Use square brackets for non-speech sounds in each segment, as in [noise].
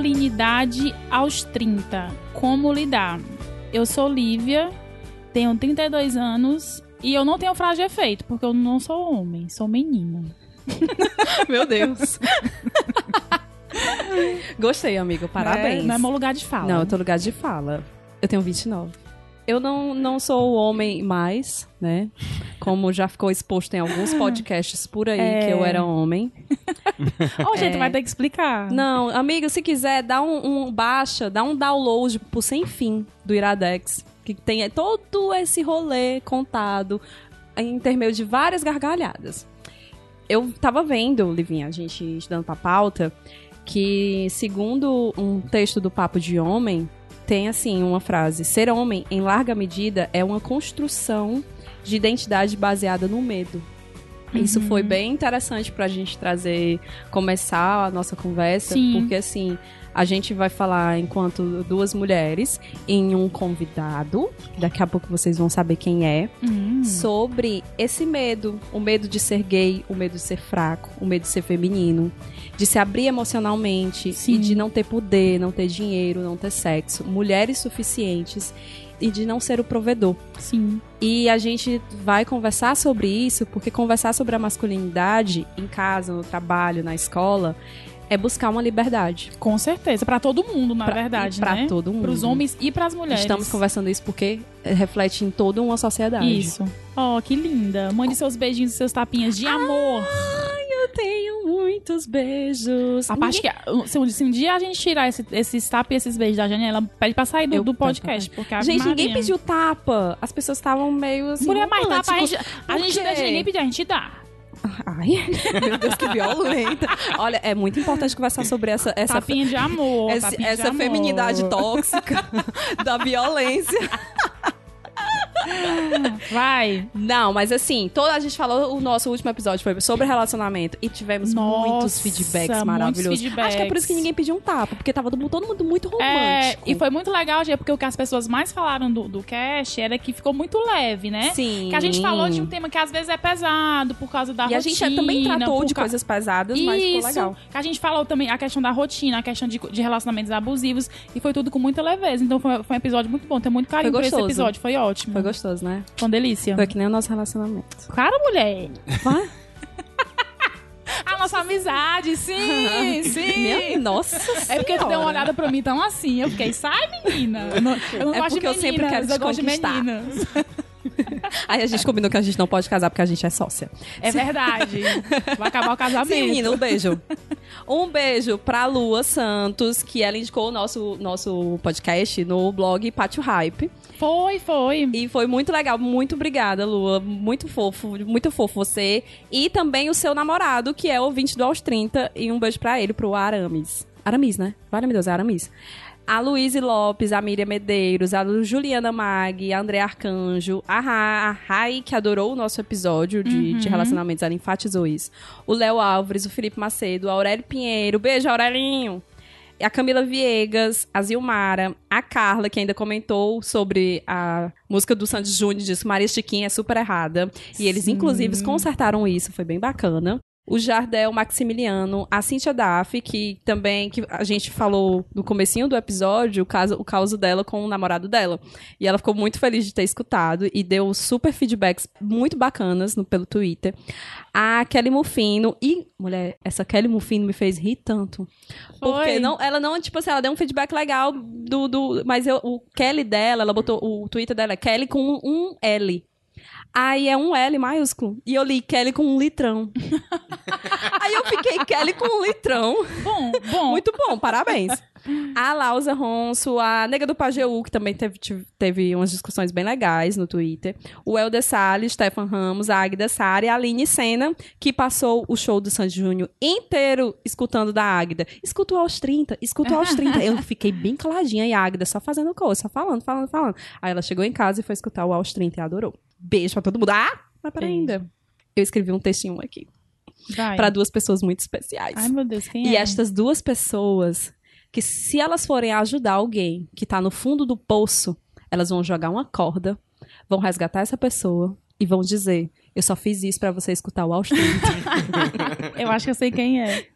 masculinidade aos 30. Como lidar? Eu sou Lívia, tenho 32 anos e eu não tenho frase de efeito, porque eu não sou homem, sou menina. [laughs] Meu Deus. [laughs] Gostei, amigo. Parabéns. É, não é meu lugar de fala. Não, eu tô no lugar de fala. Eu tenho 29. Eu não, não sou o homem mais, né? Como já ficou exposto em alguns podcasts por aí É. que eu era homem. [laughs] Ô, gente, vai ter que explicar. Não, amigo, se quiser, dá um, um- baixa, dá um download por sem fim do Iradex, que tem todo esse rolê contado em intermeio de várias gargalhadas. Eu tava vendo, Livinha, a gente estudando pra pauta, que segundo um texto do Papo de Homem, tem assim uma frase: ser homem, em larga medida, é uma construção de identidade baseada no medo. Isso foi bem interessante pra gente trazer, começar a nossa conversa, Sim. porque assim, a gente vai falar enquanto duas mulheres em um convidado, daqui a pouco vocês vão saber quem é, Hum. sobre esse medo, o medo de ser gay, o medo de ser fraco, o medo de ser feminino, de se abrir emocionalmente Sim. e de não ter poder, não ter dinheiro, não ter sexo, mulheres suficientes e de não ser o provedor. Sim. E a gente vai conversar sobre isso, porque conversar sobre a masculinidade em casa, no trabalho, na escola, é buscar uma liberdade. Com certeza. Pra todo mundo, na Pra- verdade, pra né? todo mundo. Pros homens e pras mulheres. Estamos conversando isso porque eh, reflete em toda uma sociedade. Isso. Ó, que linda. Mande seus beijinhos e seus tapinhas de amor. Eu tenho muitos beijos. A parte que, se, um- se um dia a gente tirar esse, esses tapas e esses beijos da Janela, pede pra sair do, Eu- do podcast. Porque a Gente, ninguém Maria- pediu tapa. As pessoas estavam meio assim. Mulher mais tapa, a românticos. gente, a gente deixa ninguém pedir, a gente dá. Ai, [laughs] meu Deus, que violenta. Olha, é muito importante conversar sobre essa, essa, Tapinha de amor. esse- tapinha de essa amor. feminidade tóxica [laughs] da violência. Vai. Não, mas assim, toda, a gente falou, o nosso último episódio foi sobre relacionamento e tivemos Nossa, muitos feedbacks muitos maravilhosos. feedbacks. Acho que é por isso que ninguém pediu um tapa, porque tava todo mundo muito É, romântico. e foi muito legal, gente, porque o que as pessoas mais falaram do, do cast era que ficou muito leve, né? Sim. Que a gente falou de um tema que às vezes é pesado por causa da E a rotina. gente também tratou de ca- coisas pesadas, mas ficou Isso, legal. que a gente falou também a questão da rotina, a questão de, de relacionamentos abusivos, e foi tudo com muita leveza. Então foi, foi um episódio muito bom, tenho muito carinho por esse episódio, foi ótimo. Foi gostoso, né? Foi uma delícia. Foi que nem o nosso relacionamento. Claro, mulher. Vai. [laughs] A nossa amizade, sim, [laughs] sim. Minha, nossa É porque tu deu uma olhada pra mim tão assim. Eu fiquei, sai, menina. Eu não, eu não É gosto de porque eu meninas, sempre quero eu gosto de meninas. [laughs] [laughs] Aí a gente combinou que a gente não pode casar porque a gente é sócia. É verdade. Vai acabar o casamento. Sim, menina, um beijo. [laughs] Um beijo pra Lua Santos, que ela indicou o nosso, nosso podcast no blog Pátio Hype. Foi, foi. E foi muito legal. Muito obrigada, Lua. Muito fofo, muito fofo você. E também o seu namorado, que é ouvinte do Aos 30. E um beijo pra ele, pro Aramis. Aramis, né? Vale, meu Deus, é Aramis. A Luíse Lopes, a Miriam Medeiros, a Juliana Mag, a André Arcanjo, a, Ra, a Rai, que adorou o nosso episódio de, de relacionamentos, ela enfatizou isso. O Léo Álvares, o Felipe Macedo, a Aurélio Pinheiro. Beijo, Aurelinho! a Camila Viegas, a Zilmara, a Carla, que ainda comentou sobre a música do Sandy Júnior, disse que Maria Chiquinha é super errada. E eles, inclusive, consertaram isso, foi bem bacana. O Jardel Maximiliano, a Cíntia Daff, que também que a gente falou no comecinho do episódio, o caso, o caso dela com o namorado dela. E ela ficou muito feliz de ter escutado e deu super feedbacks muito bacanas no, pelo Twitter. A Kelly Mufino e, mulher, essa Kelly Mufino me fez rir tanto. Porque Foi. não, ela não, tipo assim, ela deu um feedback legal do. do mas eu, o Kelly dela, ela botou. O Twitter dela é Kelly com um L. Aí é um L maiúsculo. E eu li Kelly com um litrão. [laughs] Aí eu fiquei Kelly com um litrão. Bom, bom. Muito bom, parabéns. A Lausa Ronso, a Nega do Pajeú, que também teve, teve umas discussões bem legais no Twitter. O Helder Salles, Stefan Ramos, a Agda Sara e a Aline Senna, que passou o show do Sandy Júnior inteiro escutando da Agda. Escuto aos 30, escuto aos 30. Eu fiquei bem caladinha e a Agda só fazendo coisa, só falando, falando, falando. Aí ela chegou em casa e foi escutar o aos 30 e adorou. Beijo pra todo mundo. Ah, mas peraí ainda. Eu escrevi um textinho aqui Vai. pra duas pessoas muito especiais. Ai, meu Deus, quem E é? estas duas pessoas, que se elas forem ajudar alguém que tá no fundo do poço, elas vão jogar uma corda, vão resgatar essa pessoa e vão dizer: Eu só fiz isso pra você escutar o 30. [laughs] Eu acho que eu sei quem é.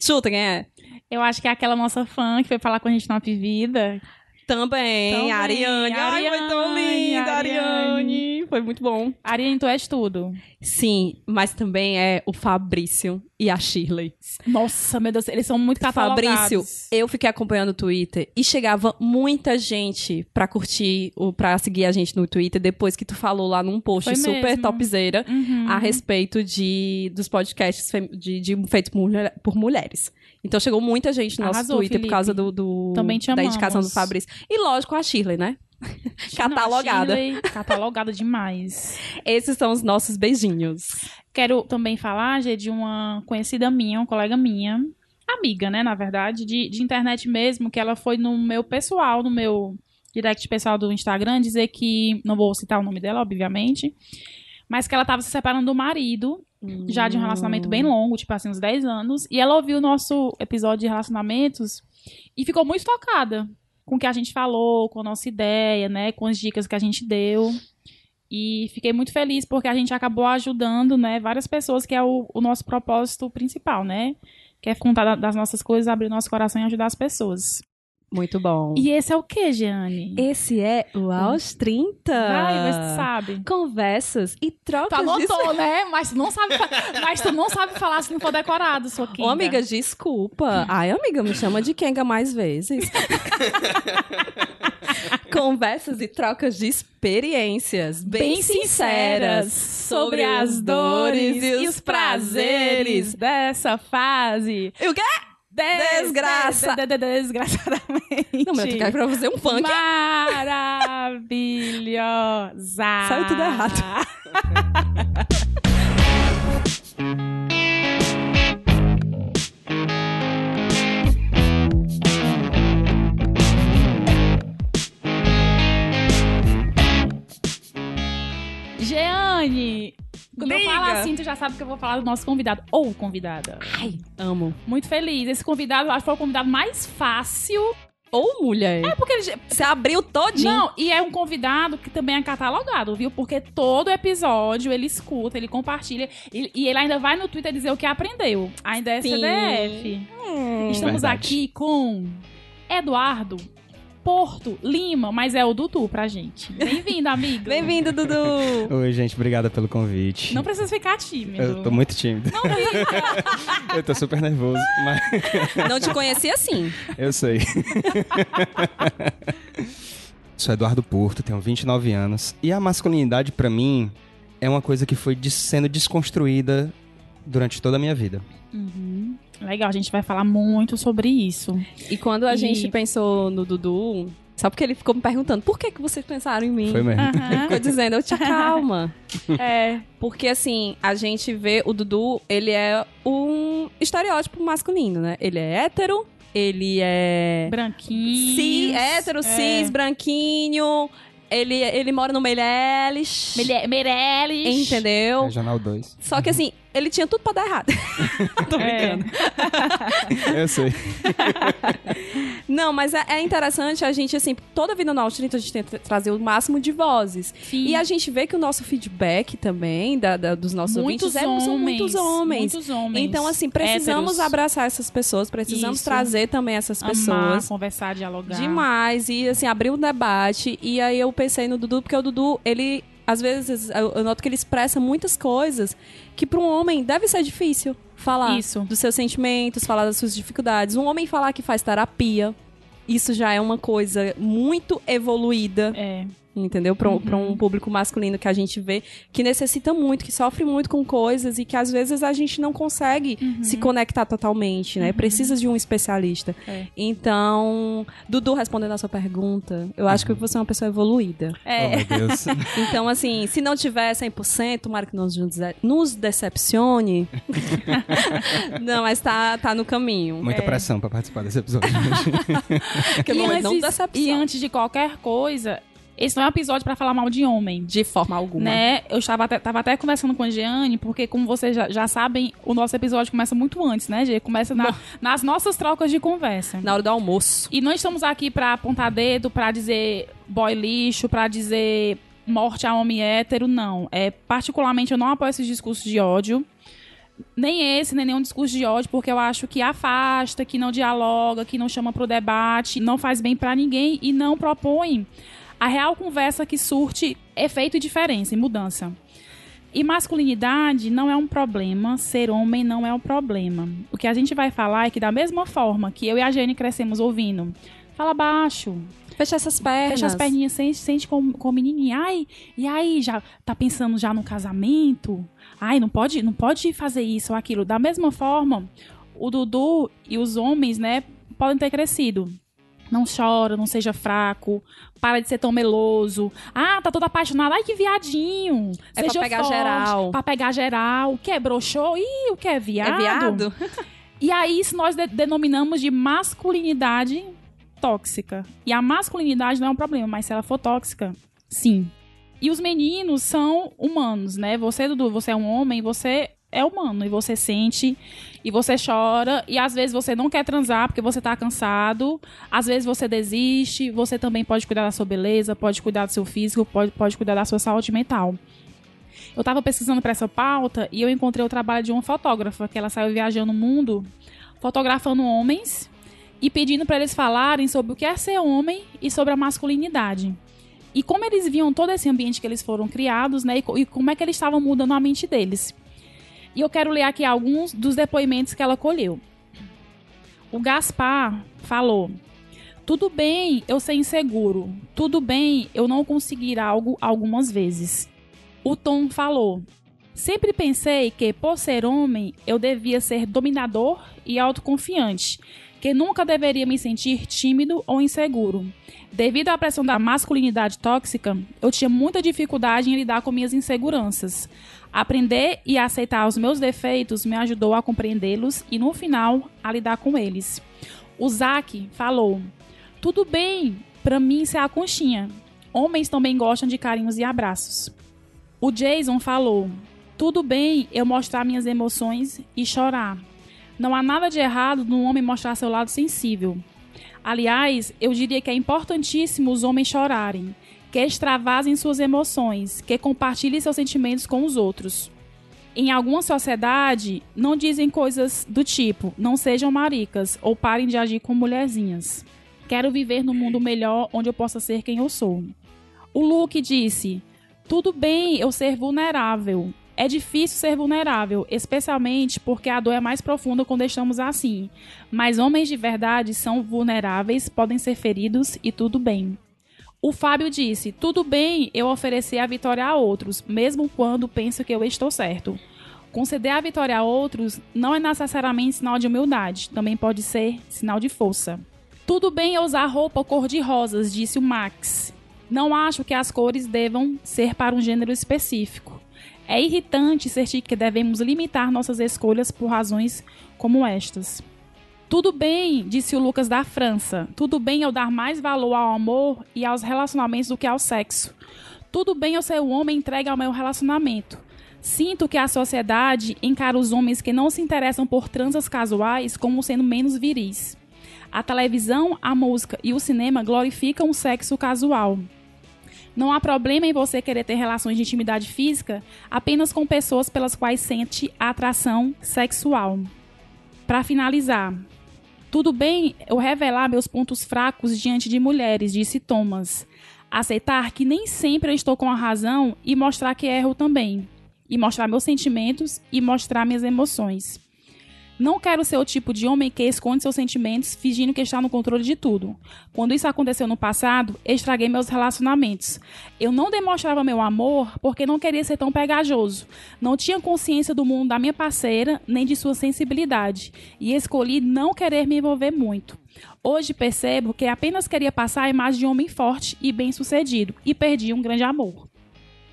Chuta quem é? Eu acho que é aquela nossa fã que foi falar com a gente na Vida. Também, Também, a Ariane. Ai, foi tão Ariane, linda, Ariane. Ariane. Foi muito bom. Ariane, tu és tudo. Sim, mas também é o Fabrício e a Shirley. Nossa, meu Deus, eles são muito catalogados. Fabrício, eu fiquei acompanhando o Twitter e chegava muita gente pra curtir, ou pra seguir a gente no Twitter depois que tu falou lá num post Foi super mesmo. topzera Uhum. a respeito de, dos podcasts de, de feitos por, mulher- por mulheres. Então chegou muita gente no nosso Arrasou, Twitter por Felipe. causa do, do- da indicação do Fabrício. E lógico a Shirley, né? Catalogada. Não, Shirley, catalogada demais. Esses são os nossos beijinhos. Quero também falar, Gê, de uma conhecida minha, uma colega minha, amiga, né, na verdade, de, de internet mesmo, que ela foi no meu pessoal, no meu direct pessoal do Instagram, dizer que, não vou citar o nome dela, obviamente, mas que ela tava se separando do marido, já de um relacionamento bem longo, tipo assim, uns 10 anos, e ela ouviu o nosso episódio de relacionamentos e ficou muito tocada com o que a gente falou, com a nossa ideia, né, com as dicas que a gente deu. E fiquei muito feliz porque a gente acabou ajudando, né, várias pessoas, que é o, o nosso propósito principal, né? Que é contar da- das nossas coisas, abrir nosso coração e ajudar as pessoas. Muito bom. E esse é o que, Jeane? esse é o Aos 30. Vai, mas tu sabe. Conversas e Tu trocas de anotou, né? Mas tu não sabe, fa- mas tu não sabe falar se não for decorado, sua Ô, amiga, desculpa. Ai, amiga, me chama de Kenga mais vezes. [laughs] Conversas e trocas de experiências bem, sinceras sobre as dores e os prazeres. dessa fase. E o quê? Des- Desgraça. de- de- de- Desgraçadamente. Não, mas eu quero pra fazer um funk. Maravilhosa. Saiu tudo errado. Jeane, quando eu falo assim, tu já sabe que eu vou falar do nosso convidado. Ou convidada. Ai, amo. Muito feliz. Esse convidado, eu acho que foi o convidado mais fácil. Ou mulher. É porque ele, Você abriu todinho. Não, e é um convidado que também é catalogado, viu? Porque todo episódio ele escuta, ele compartilha. E, e ele ainda vai no Twitter dizer o que aprendeu. Ainda é Sim. CDF. Hum. Estamos Verdade. aqui com Eduardo Porto Lima, mas é o Dudu pra gente. Bem-vindo, amigo. Bem-vindo, Dudu. Oi, gente, obrigada pelo convite. Não precisa ficar tímido. Eu tô muito tímido. [laughs] eu tô super nervoso, mas [laughs] Não te conhecia assim. eu sei. Sou Eduardo Porto, tenho 29 anos. E a masculinidade, pra mim, é uma coisa que foi sendo desconstruída durante toda a minha vida. Uhum. Legal, a gente vai falar muito sobre isso. E quando a E- gente pensou no Dudu, só porque ele ficou me perguntando por que, que vocês pensaram em mim? Foi mesmo. Aham. Ficou dizendo, eu te calma. [laughs] É. Porque assim, a gente vê o Dudu, ele é um estereótipo masculino, né? Ele é hétero, ele é. Branquinho. Cis, hétero, cis, branquinho. Ele, ele mora no Meireles. Meirelles. Entendeu? Regional 2. Só que assim, ele tinha tudo pra dar errado. [laughs] Tô É. brincando. Eu sei. [laughs] Não, mas é, é interessante a gente, assim, toda vida no Aos 30 a gente tenta trazer o máximo de vozes. Sim. E a gente vê que o nosso feedback também, da, da- dos nossos muitos ouvintes, é, homens, são muitos homens. Muitos homens. Então, assim, precisamos héteros. abraçar essas pessoas, precisamos Isso. trazer também essas Amar, pessoas. conversar, dialogar. Demais. E, assim, abrir um debate. E aí eu pensei no Dudu, porque o Dudu, ele. Às vezes, eu noto que ele expressa muitas coisas que para um homem deve ser difícil falar Isso. dos seus sentimentos, falar das suas dificuldades. Um homem falar que faz terapia, isso já é uma coisa muito evoluída É. entendeu? Para Uhum. um público masculino que a gente vê que necessita muito, que sofre muito com coisas e que às vezes a gente não consegue se conectar totalmente, né? Precisa de um especialista. Uhum. É. Então, Dudu, respondendo a sua pergunta, eu acho que você é uma pessoa evoluída. É. Oh. [laughs] Então, assim, se não tiver 100%, tomara que não nos, nos decepcione. [laughs] não, mas tá, tá no caminho. Muita pressão pra participar desse episódio. [laughs] E não, não antes, decepciona. e antes de qualquer coisa, esse não é um episódio pra falar mal de homem. De forma alguma. Né? Eu estava até, tava até conversando com a Jeane, porque, como vocês já, já sabem, o nosso episódio começa muito antes, né, Gê? Começa na- nas nossas trocas de conversa. Na hora do almoço. E não estamos aqui pra apontar dedo, pra dizer boy lixo, pra dizer morte a homem hétero, não. É, particularmente, eu não apoio esses discursos de ódio. nem esse, nem nenhum discurso de ódio, porque eu acho que afasta, que não dialoga, que não chama pro debate, não faz bem para ninguém e não propõe a real conversa que surte efeito e diferença e mudança. E masculinidade não é um problema, ser homem não é um problema. O que a gente vai falar é que da mesma forma que eu e a Jenny crescemos ouvindo, fala baixo, Fecha essas pernas. Fecha as perninhas, sente, sente com, com o menininho. Ai, e aí, já tá pensando já no casamento? Ai, não pode, não pode fazer isso ou aquilo. Da mesma forma, o Dudu e os homens, né, podem ter crescido. Não chora, não seja fraco, para de ser tão meloso. Ah, tá todo apaixonado. Ai, que viadinho. É seja pra pegar forte, geral. Pra pegar geral. O que é broxou? Ih, o que é viado? É viado? E aí, isso nós de- denominamos de masculinidade tóxica. E a masculinidade não é um problema, mas se ela for tóxica, sim. E os meninos são humanos, né? Você, Dudu, você é um homem, você é humano. E você sente, e você chora, e às vezes você não quer transar porque você tá cansado. Às vezes você desiste, você também pode cuidar da sua beleza, pode cuidar do seu físico, pode, pode cuidar da sua saúde mental. Eu tava pesquisando para essa pauta e eu encontrei o trabalho de uma fotógrafa, que ela saiu viajando o mundo fotografando homens e pedindo para eles falarem sobre o que é ser homem e sobre a masculinidade. E como eles viam todo esse ambiente que eles foram criados, né? E, e como é que eles estavam mudando a mente deles. E eu quero ler aqui alguns dos depoimentos que ela colheu. O Gaspar falou: Tudo bem eu ser inseguro. Tudo bem eu não conseguir algo algumas vezes. O Tom falou: Sempre pensei que, por ser homem, eu devia ser dominador e autoconfiante, que nunca deveria me sentir tímido ou inseguro. Devido à pressão da masculinidade tóxica, eu tinha muita dificuldade em lidar com minhas inseguranças. Aprender e aceitar os meus defeitos me ajudou a compreendê-los e, no final, a lidar com eles. O Zack falou: Tudo bem, pra mim isso é a conchinha. Homens também gostam de carinhos e abraços. O Jason falou: Tudo bem eu mostrar minhas emoções e chorar. Não há nada de errado no homem mostrar seu lado sensível. Aliás, eu diria que é importantíssimo os homens chorarem, que extravasem suas emoções, que compartilhem seus sentimentos com os outros. Em alguma sociedade, não dizem coisas do tipo: não sejam maricas ou parem de agir como mulherzinhas. Quero viver num mundo melhor onde eu possa ser quem eu sou. O Luke disse: tudo bem eu ser vulnerável. É difícil ser vulnerável, especialmente porque a dor é mais profunda quando estamos assim. Mas homens de verdade são vulneráveis, podem ser feridos e tudo bem. O Fábio disse: Tudo bem eu oferecer a vitória a outros, mesmo quando penso que eu estou certo. Conceder a vitória a outros não é necessariamente sinal de humildade, também pode ser sinal de força. Tudo bem eu usar roupa cor-de-rosas, disse o Max. Não acho que as cores devam ser para um gênero específico. É irritante sentir que devemos limitar nossas escolhas por razões como estas. Tudo bem, disse o Lucas da França. Tudo bem eu dar mais valor ao amor e aos relacionamentos do que ao sexo. Tudo bem eu ser um homem entregue ao meu relacionamento. Sinto que a sociedade encara os homens que não se interessam por transas casuais como sendo menos viris. A televisão, a música e o cinema glorificam o sexo casual. Não há problema em você querer ter relações de intimidade física apenas com pessoas pelas quais sente atração sexual. Para finalizar, tudo bem eu revelar meus pontos fracos diante de mulheres, disse Thomas. Aceitar que nem sempre eu estou com a razão e mostrar que erro também. E mostrar meus sentimentos e mostrar minhas emoções. Não quero ser o tipo de homem que esconde seus sentimentos fingindo que está no controle de tudo. Quando isso aconteceu no passado, estraguei meus relacionamentos. Eu não demonstrava meu amor porque não queria ser tão pegajoso. Não tinha consciência do mundo da minha parceira nem de sua sensibilidade. E escolhi não querer me envolver muito. Hoje percebo que apenas queria passar a imagem de um homem forte e bem-sucedido e perdi um grande amor.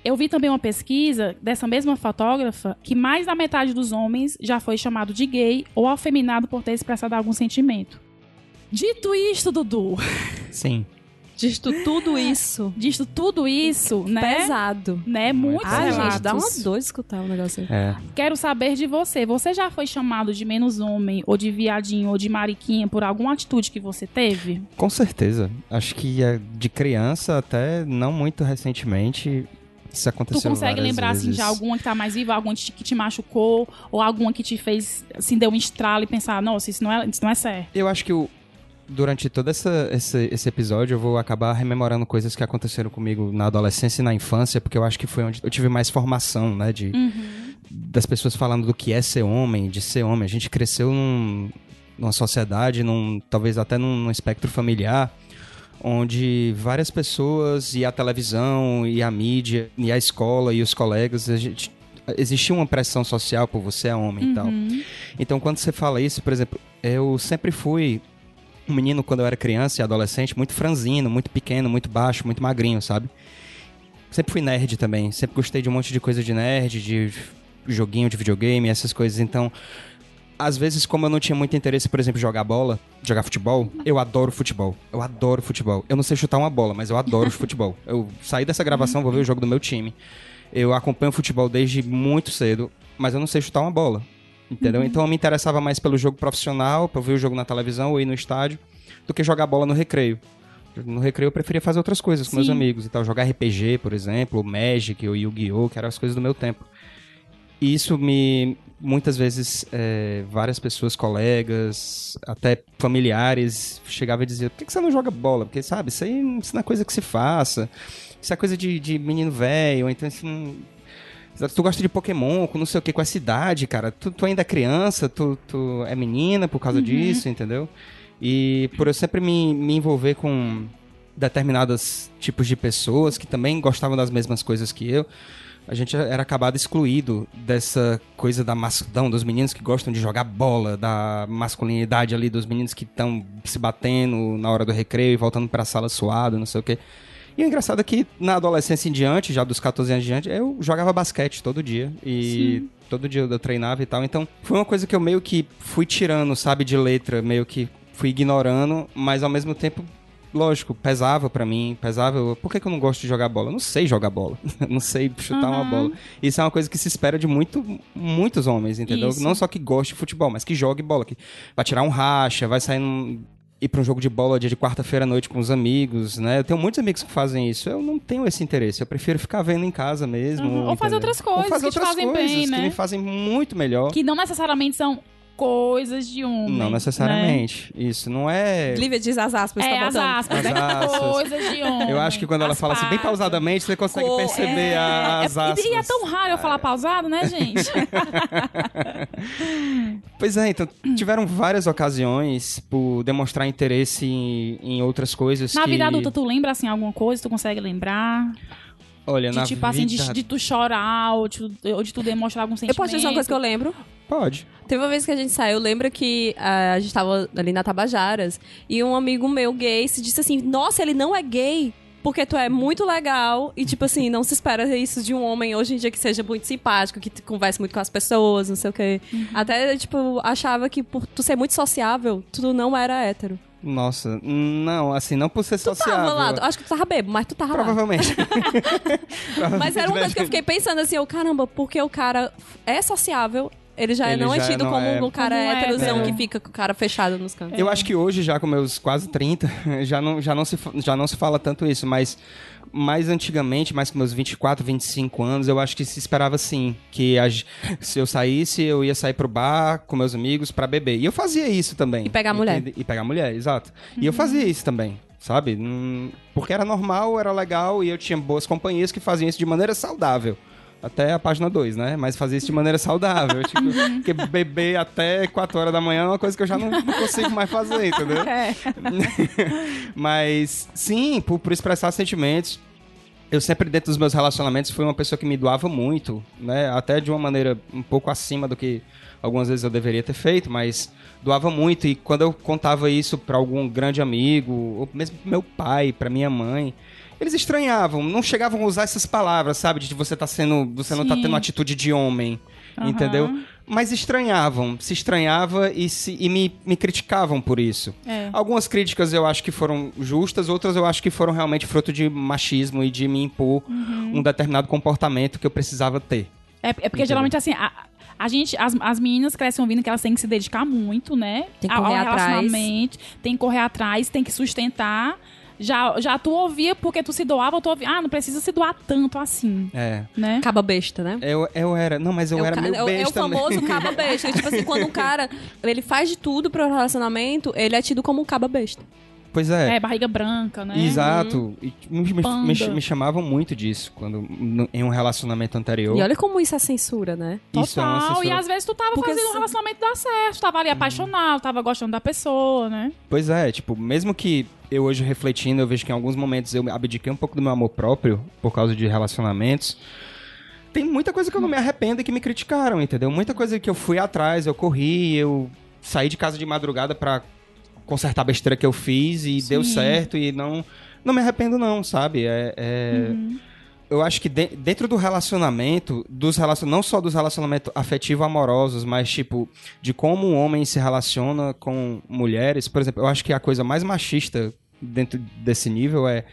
Eu vi também uma pesquisa dessa mesma fotógrafa que mais da metade dos homens já foi chamado de gay ou afeminado por ter expressado algum sentimento. Dito isto, Dudu, Sim. Disto tudo isso. [laughs] dito tudo isso, né? Pesado. Né? Muitos Ai, relatos. gente, dá uma dor escutar o negócio aí. É. Quero saber de você. Você já foi chamado de menos homem, ou de viadinho, ou de mariquinha por alguma atitude que você teve? Com certeza. Acho que é de criança até não muito recentemente. Isso aconteceu Tu consegue lembrar, assim, vezes. de alguma que tá mais viva, alguma que te, machucou, ou alguma que te fez, assim, deu um estralo e pensar, nossa, isso não é, isso não é certo. Eu acho que o, durante todo essa, esse, esse episódio eu vou acabar rememorando coisas que aconteceram comigo na adolescência e na infância, porque eu acho que foi onde eu tive mais formação, né? De, Das pessoas falando do que é ser homem, de ser homem. A gente cresceu num, numa sociedade, num, talvez até num, num espectro familiar, onde várias pessoas e a televisão e a mídia e a escola e os colegas, a gente, existia uma pressão social por você é homem e tal. Então quando você fala isso, por exemplo, eu sempre fui um menino quando eu era criança e adolescente, muito franzino, muito pequeno, muito baixo, muito magrinho, sabe? Sempre fui nerd também, sempre gostei de um monte de coisa de nerd, de joguinho de videogame, essas coisas. Então, às vezes, como eu não tinha muito interesse, por exemplo, em jogar bola, jogar futebol, eu adoro futebol. Eu adoro futebol. Eu não sei chutar uma bola, mas eu adoro [laughs] futebol. Eu saí dessa gravação, vou ver o jogo do meu time. Eu acompanho futebol desde muito cedo, mas eu não sei chutar uma bola. Entendeu? Então eu me interessava mais pelo jogo profissional, pra ver o jogo na televisão ou ir no estádio, do que jogar bola no recreio. No recreio eu preferia fazer outras coisas com meus Sim. amigos e tal. Jogar RPG, por exemplo, ou Magic ou Yu-Gi-Oh!, que eram as coisas do meu tempo. E isso me. Muitas vezes, é, várias pessoas, colegas, até familiares, chegavam e diziam: por que que você não joga bola? Porque, sabe, isso aí isso não é coisa que se faça. Isso é coisa de, de menino velho, então isso não. Tu gosta de Pokémon, com não sei o que, com essa idade, cara. Tu, tu ainda é criança, tu, tu é menina por causa disso, entendeu? E por eu sempre me, me envolver com determinados tipos de pessoas que também gostavam das mesmas coisas que eu, a gente era acabado excluído dessa coisa da masculão, dos meninos que gostam de jogar bola, da masculinidade ali, dos meninos que estão se batendo na hora do recreio e voltando pra sala suado, não sei o quê. E o engraçado é que na adolescência em diante, já dos 14 anos em diante, eu jogava basquete todo dia. E todo dia eu treinava e tal. Então foi uma coisa que eu meio que fui tirando, sabe, de letra, meio que fui ignorando, mas ao mesmo tempo, lógico, pesava pra mim, pesava. Eu, Por que, que eu não gosto de jogar bola? Eu não sei jogar bola. [laughs] Eu não sei chutar uma bola. Isso é uma coisa que se espera de muito, muitos homens, entendeu? Isso. Não só que goste de futebol, mas que jogue bola. Que vai tirar um racha, vai sair num ir pra um jogo de bola dia de quarta-feira à noite com os amigos, né? Eu tenho muitos amigos que fazem isso. Eu não tenho esse interesse. Eu prefiro ficar vendo em casa mesmo. Uhum. Ou fazer outras Ou coisas fazer que outras fazem coisas bem, que né? me fazem muito melhor. Que não necessariamente são coisas de um. Não necessariamente. Isso não é. Lívia diz as aspas, É, tá as aspas, né? As aspas. Coisas de homem. Eu acho que quando ela fala assim, bem pausadamente, você consegue Co- perceber É, as é, aspas. e é tão raro eu falar pausado, né, gente? [laughs] Pois é, então tiveram várias ocasiões por demonstrar interesse em, em outras coisas Na que... vida adulta, tu lembra, assim, alguma coisa? Tu consegue lembrar? Olha, De, na tipo, assim, de, vida- de tu chorar ou de, ou de tu demonstrar algum Eu sentimento? posso dizer uma coisa que eu lembro? Pode. Teve uma vez que a gente saiu, lembra que ah, a gente tava ali na Tabajaras e um amigo meu gay se disse assim: Nossa, ele não é gay. Porque tu é muito legal e, tipo assim, não se espera isso de um homem hoje em dia que seja muito simpático, que te converse muito com as pessoas, não sei o quê. Uhum. Até, tipo, achava que por tu ser muito sociável, tu não era hétero. Nossa, não, assim, não por ser Tu sociável. tava lá, acho que tu tava bebo, mas tu tava lá. [laughs] Provavelmente. Mas era uma coisa que eu fiquei pensando assim, eu, caramba, porque o cara é sociável, ele já Ele não é já tido não como é- um cara Como héterozão hétero. que fica com o cara fechado nos cantos. Eu acho que hoje, já com meus quase 30, [laughs] já não, já não, se, já não se fala tanto isso, mas mais antigamente, mais com meus 24, 25 anos, eu acho que se esperava sim, que a se eu saísse, eu ia sair pro bar com meus amigos pra beber. E eu fazia isso também. E pegar mulher. Entende? E pegar mulher, exato. E eu fazia isso também, sabe? Hum, Porque era normal, era legal e eu tinha boas companhias que faziam isso de maneira saudável. Até a página 2, né? Mas fazia isso de maneira saudável. [laughs] tipo, porque beber até 4 horas da manhã é uma coisa que eu já não, não consigo mais fazer, entendeu? É. [laughs] Mas, sim, por, por expressar sentimentos. Eu sempre, dentro dos meus relacionamentos, fui uma pessoa que me doava muito, né? Até de uma maneira um pouco acima do que algumas vezes eu deveria ter feito, mas doava muito. E quando eu contava isso pra algum grande amigo, ou mesmo pro meu pai, pra minha mãe, eles estranhavam, não chegavam a usar essas palavras, sabe? De você tá sendo. Você não tá Sim. tendo atitude de homem, Aham. entendeu? Mas estranhavam, se estranhava e, se, e me, me criticavam por isso. É. Algumas críticas eu acho que foram justas, outras eu acho que foram realmente fruto de machismo e de me impor Uhum. um determinado comportamento que eu precisava ter. É, é porque Entendeu? geralmente assim, a, a gente, as, as meninas crescem ouvindo que elas têm que se dedicar muito, né? Tem que ao- correr ao atrás. relacionamento, tem que correr atrás, tem que sustentar. Já, já tu ouvia porque tu se doava, tu ouvia, ah, não precisa se doar tanto assim, É. né? Caba besta, né? Eu, eu era. Não, mas eu é, era ca- meio é o- é o besta. famoso mesmo. [laughs] caba besta. tipo assim, quando um cara ele faz de tudo pro relacionamento, ele é tido como um caba besta. Pois é. É, barriga branca, né? Exato. E me, me- me- me chamavam muito disso quando no- em um relacionamento anterior. E olha como isso é censura, né? Isso é uma Total, e censura. às vezes tu tava Porque fazendo um se- relacionamento dar certo, tava ali apaixonado, tava gostando da pessoa, né? Pois é, tipo, mesmo que eu hoje refletindo, eu vejo que em alguns momentos eu abdiquei um pouco do meu amor próprio por causa de relacionamentos. Tem muita coisa que eu não me arrependo e que me criticaram, entendeu? Muita coisa que eu fui atrás, eu corri, eu saí de casa de madrugada pra consertar a besteira que eu fiz e Sim. deu certo e não não me arrependo não, sabe? É, é- Uhum. eu acho que de- dentro do relacionamento, dos relacion... não só dos relacionamentos afetivo-amorosos, mas tipo, de como um homem se relaciona com mulheres, por exemplo, eu acho que a coisa mais machista dentro desse nível é.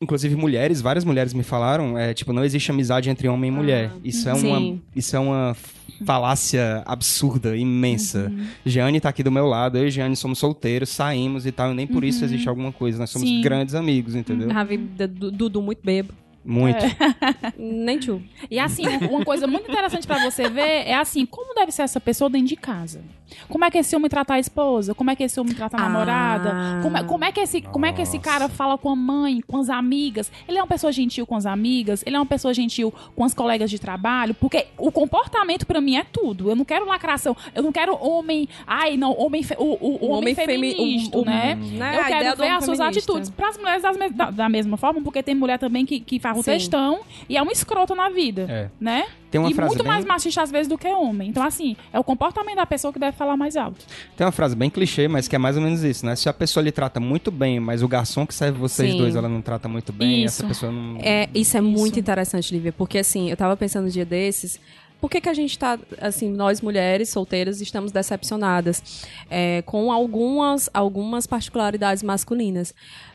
Inclusive, mulheres, várias mulheres me falaram, é tipo, não existe amizade entre homem e mulher. Isso é, uma, Sim. isso é uma falácia absurda, imensa. Jeane tá aqui do meu lado, eu e Jeane somos solteiros, saímos e tal, e nem por isso existe alguma coisa. Nós somos Sim. grandes amigos, entendeu? A vida do Dudu muito bebo. Muito. [laughs] Nem tu. E assim, uma coisa muito interessante pra você ver é assim, como deve ser essa pessoa dentro de casa? Como é que esse homem trata a esposa? Como é que esse homem trata a Ah. namorada? Como é, como é que esse, como é que esse cara fala com a mãe, com as amigas? Ele é uma pessoa gentil com as amigas? Ele é uma pessoa gentil com as colegas de trabalho? Porque o comportamento pra mim é tudo. Eu não quero lacração. Eu não quero homem, ai, não, homem fe- o, o, o homem, femi- feminista, o- né? né? Eu quero ver homem as suas feminista. atitudes. Para as mulheres das me- da, da mesma forma, porque tem mulher também que, que faz o textão e é um escroto na vida, É. né? Tem uma e frase muito bem- mais machista às vezes do que homem. Então, assim, é o comportamento da pessoa que deve falar mais alto. Tem uma frase bem clichê, mas que é mais ou menos isso, né? Se a pessoa lhe trata muito bem, mas o garçom que serve vocês Sim. dois, ela não trata muito bem, Isso. essa pessoa não. É, isso é muito Isso. interessante, Lívia, porque assim, eu tava pensando um dia desses. Por que, que a gente tá, assim, nós mulheres solteiras estamos decepcionadas é, com algumas, algumas particularidades masculinas?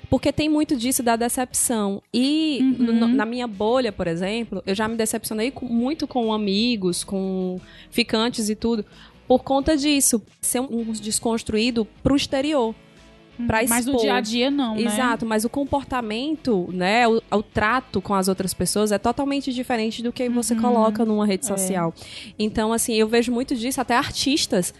Porque tem muito disso da decepção. E no- na minha bolha, por exemplo, eu já me decepcionei com- muito com amigos, com ficantes e tudo, por conta disso. Ser um desconstruído pro exterior. Pra Mas no expor. dia a dia, não, né? Exato, mas o comportamento, né, o, o trato com as outras pessoas é totalmente diferente do que você coloca numa rede social. Então, assim, eu vejo muito disso, até artistas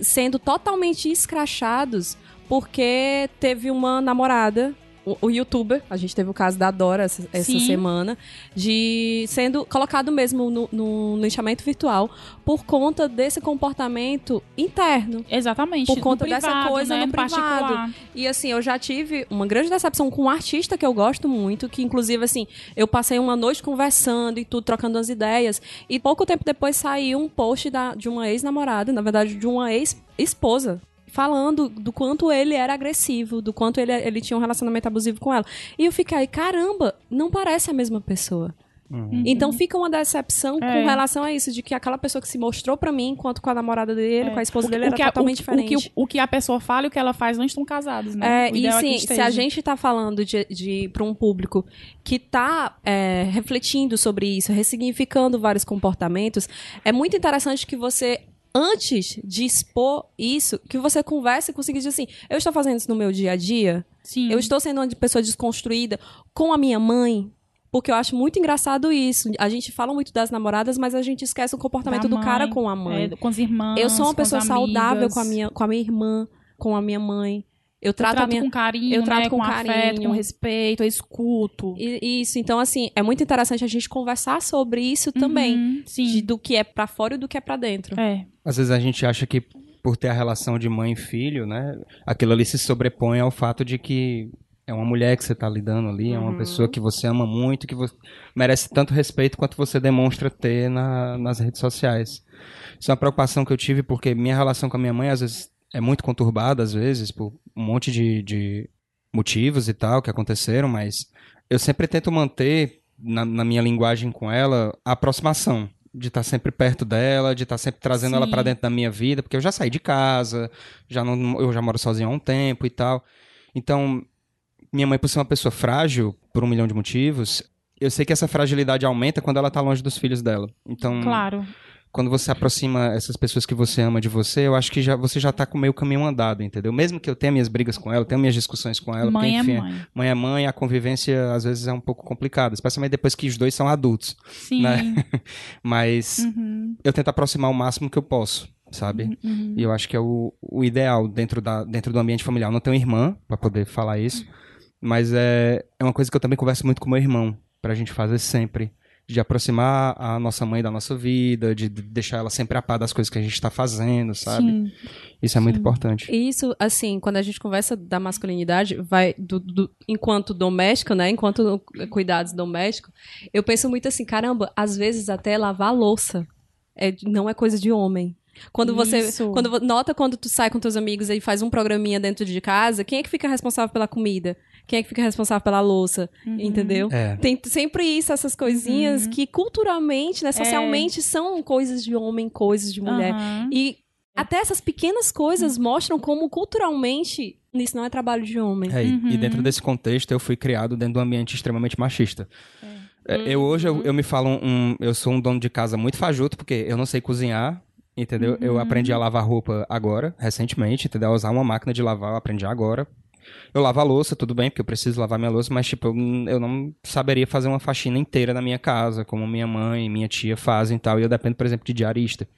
sendo totalmente escrachados porque teve uma namorada. O, o youtuber, a gente teve o caso da Dora essa, essa semana, de sendo colocado mesmo no, no, linchamento virtual por conta desse comportamento interno. Exatamente. Por conta dessa privado, coisa né? no privado. particular. E assim, eu já tive uma grande decepção com um artista que eu gosto muito, que inclusive assim, eu passei uma noite conversando e tudo, trocando as ideias, e pouco tempo depois saiu um post da, de uma ex-namorada, na verdade de uma ex-esposa, falando do quanto ele era agressivo, do quanto ele, ele tinha um relacionamento abusivo com ela. E eu fiquei, caramba, não parece a mesma pessoa. Então fica uma decepção com É. relação a isso, de que aquela pessoa que se mostrou pra mim, enquanto com a namorada dele, com a esposa É. Dele, o era que a- totalmente o, diferente. O que, o que a pessoa fala e o que ela faz não estão casados, né? É, e é sim, se a gente tá falando de, de para um público que tá é, refletindo sobre isso, ressignificando vários comportamentos, é muito interessante que você antes de expor isso, que você converse e consiga dizer assim, eu estou fazendo isso no meu dia a dia, Sim. eu estou sendo uma pessoa desconstruída com a minha mãe, porque eu acho muito engraçado isso. A gente fala muito das namoradas, mas a gente esquece o comportamento Da do cara mãe, com a mãe. é, com as irmãs. eu sou uma pessoa saudável com a minha com a minha irmã, com a minha mãe. Eu Eu trato, trato a minha com carinho, eu trato né? com com, afeto, carinho. com respeito, eu escuto. I- Isso, então assim, é muito interessante a gente conversar sobre isso também. Uhum, sim. de- do que é pra fora e do que é pra dentro. É. Às vezes a gente acha que por ter a relação de mãe e filho, né, aquilo ali se sobrepõe ao fato de que é uma mulher que você tá lidando ali, é uma pessoa que você ama muito, que merece tanto respeito quanto você demonstra ter na- nas redes sociais. Isso é uma preocupação que eu tive porque minha relação com a minha mãe às vezes é muito conturbada, às vezes, por um monte de, de motivos e tal que aconteceram, mas eu sempre tento manter na, na minha linguagem com ela a aproximação. De estar sempre perto dela, de estar sempre trazendo ela Sim. pra dentro da minha vida, porque eu já saí de casa, já não, eu já moro sozinho há um tempo e tal. Então, minha mãe, por ser uma pessoa frágil, por um milhão de motivos, eu sei que essa fragilidade aumenta quando ela tá longe dos filhos dela. Então, Claro. Quando você aproxima essas pessoas que você ama de você, eu acho que já, você já tá com meio caminho andado, entendeu? Mesmo que eu tenha minhas brigas com ela, tenha minhas discussões com ela, Mãe porque, é enfim, mãe. mãe é mãe, a convivência às vezes é um pouco complicada, especialmente depois que os dois são adultos. Sim. né? [laughs] Mas Uhum, eu tento aproximar o máximo que eu posso, sabe? uhum. E eu acho que é o, o ideal dentro, da, dentro do ambiente familiar. Eu não tenho irmã pra poder falar isso, mas é, é uma coisa que eu também converso muito com meu irmão, pra gente fazer sempre. De aproximar a nossa mãe da nossa vida, de de deixar ela sempre a par das coisas que a gente tá fazendo, sabe? Sim. Isso é muito Sim. importante. Isso, assim, quando a gente conversa da masculinidade, vai do, do- enquanto doméstico, né? Enquanto cuidados domésticos, eu penso muito assim, caramba, às vezes até lavar louça é, não é coisa de homem. Quando você Isso. quando nota quando tu sai com teus amigos e faz um programinha dentro de casa, quem é que fica responsável pela comida? Quem é que fica responsável pela louça? Uhum. Entendeu? É. Tem sempre isso, essas coisinhas que culturalmente, né, socialmente são coisas de homem, coisas de mulher. Aham. E até essas pequenas coisas mostram como culturalmente isso não é trabalho de homem. É, e- Uhum. E dentro desse contexto, eu fui criado dentro de um ambiente extremamente machista. É, Eu hoje eu, eu me falo um, eu sou um dono de casa muito fajuto porque eu não sei cozinhar, entendeu? Eu aprendi a lavar roupa agora, recentemente, entendeu? A usar uma máquina de lavar, eu aprendi agora. Eu lavo a louça, tudo bem, porque eu preciso lavar minha louça, mas tipo, eu, eu não saberia fazer uma faxina inteira na minha casa, como minha mãe e minha tia fazem e tal. E eu dependo, por exemplo, de diarista,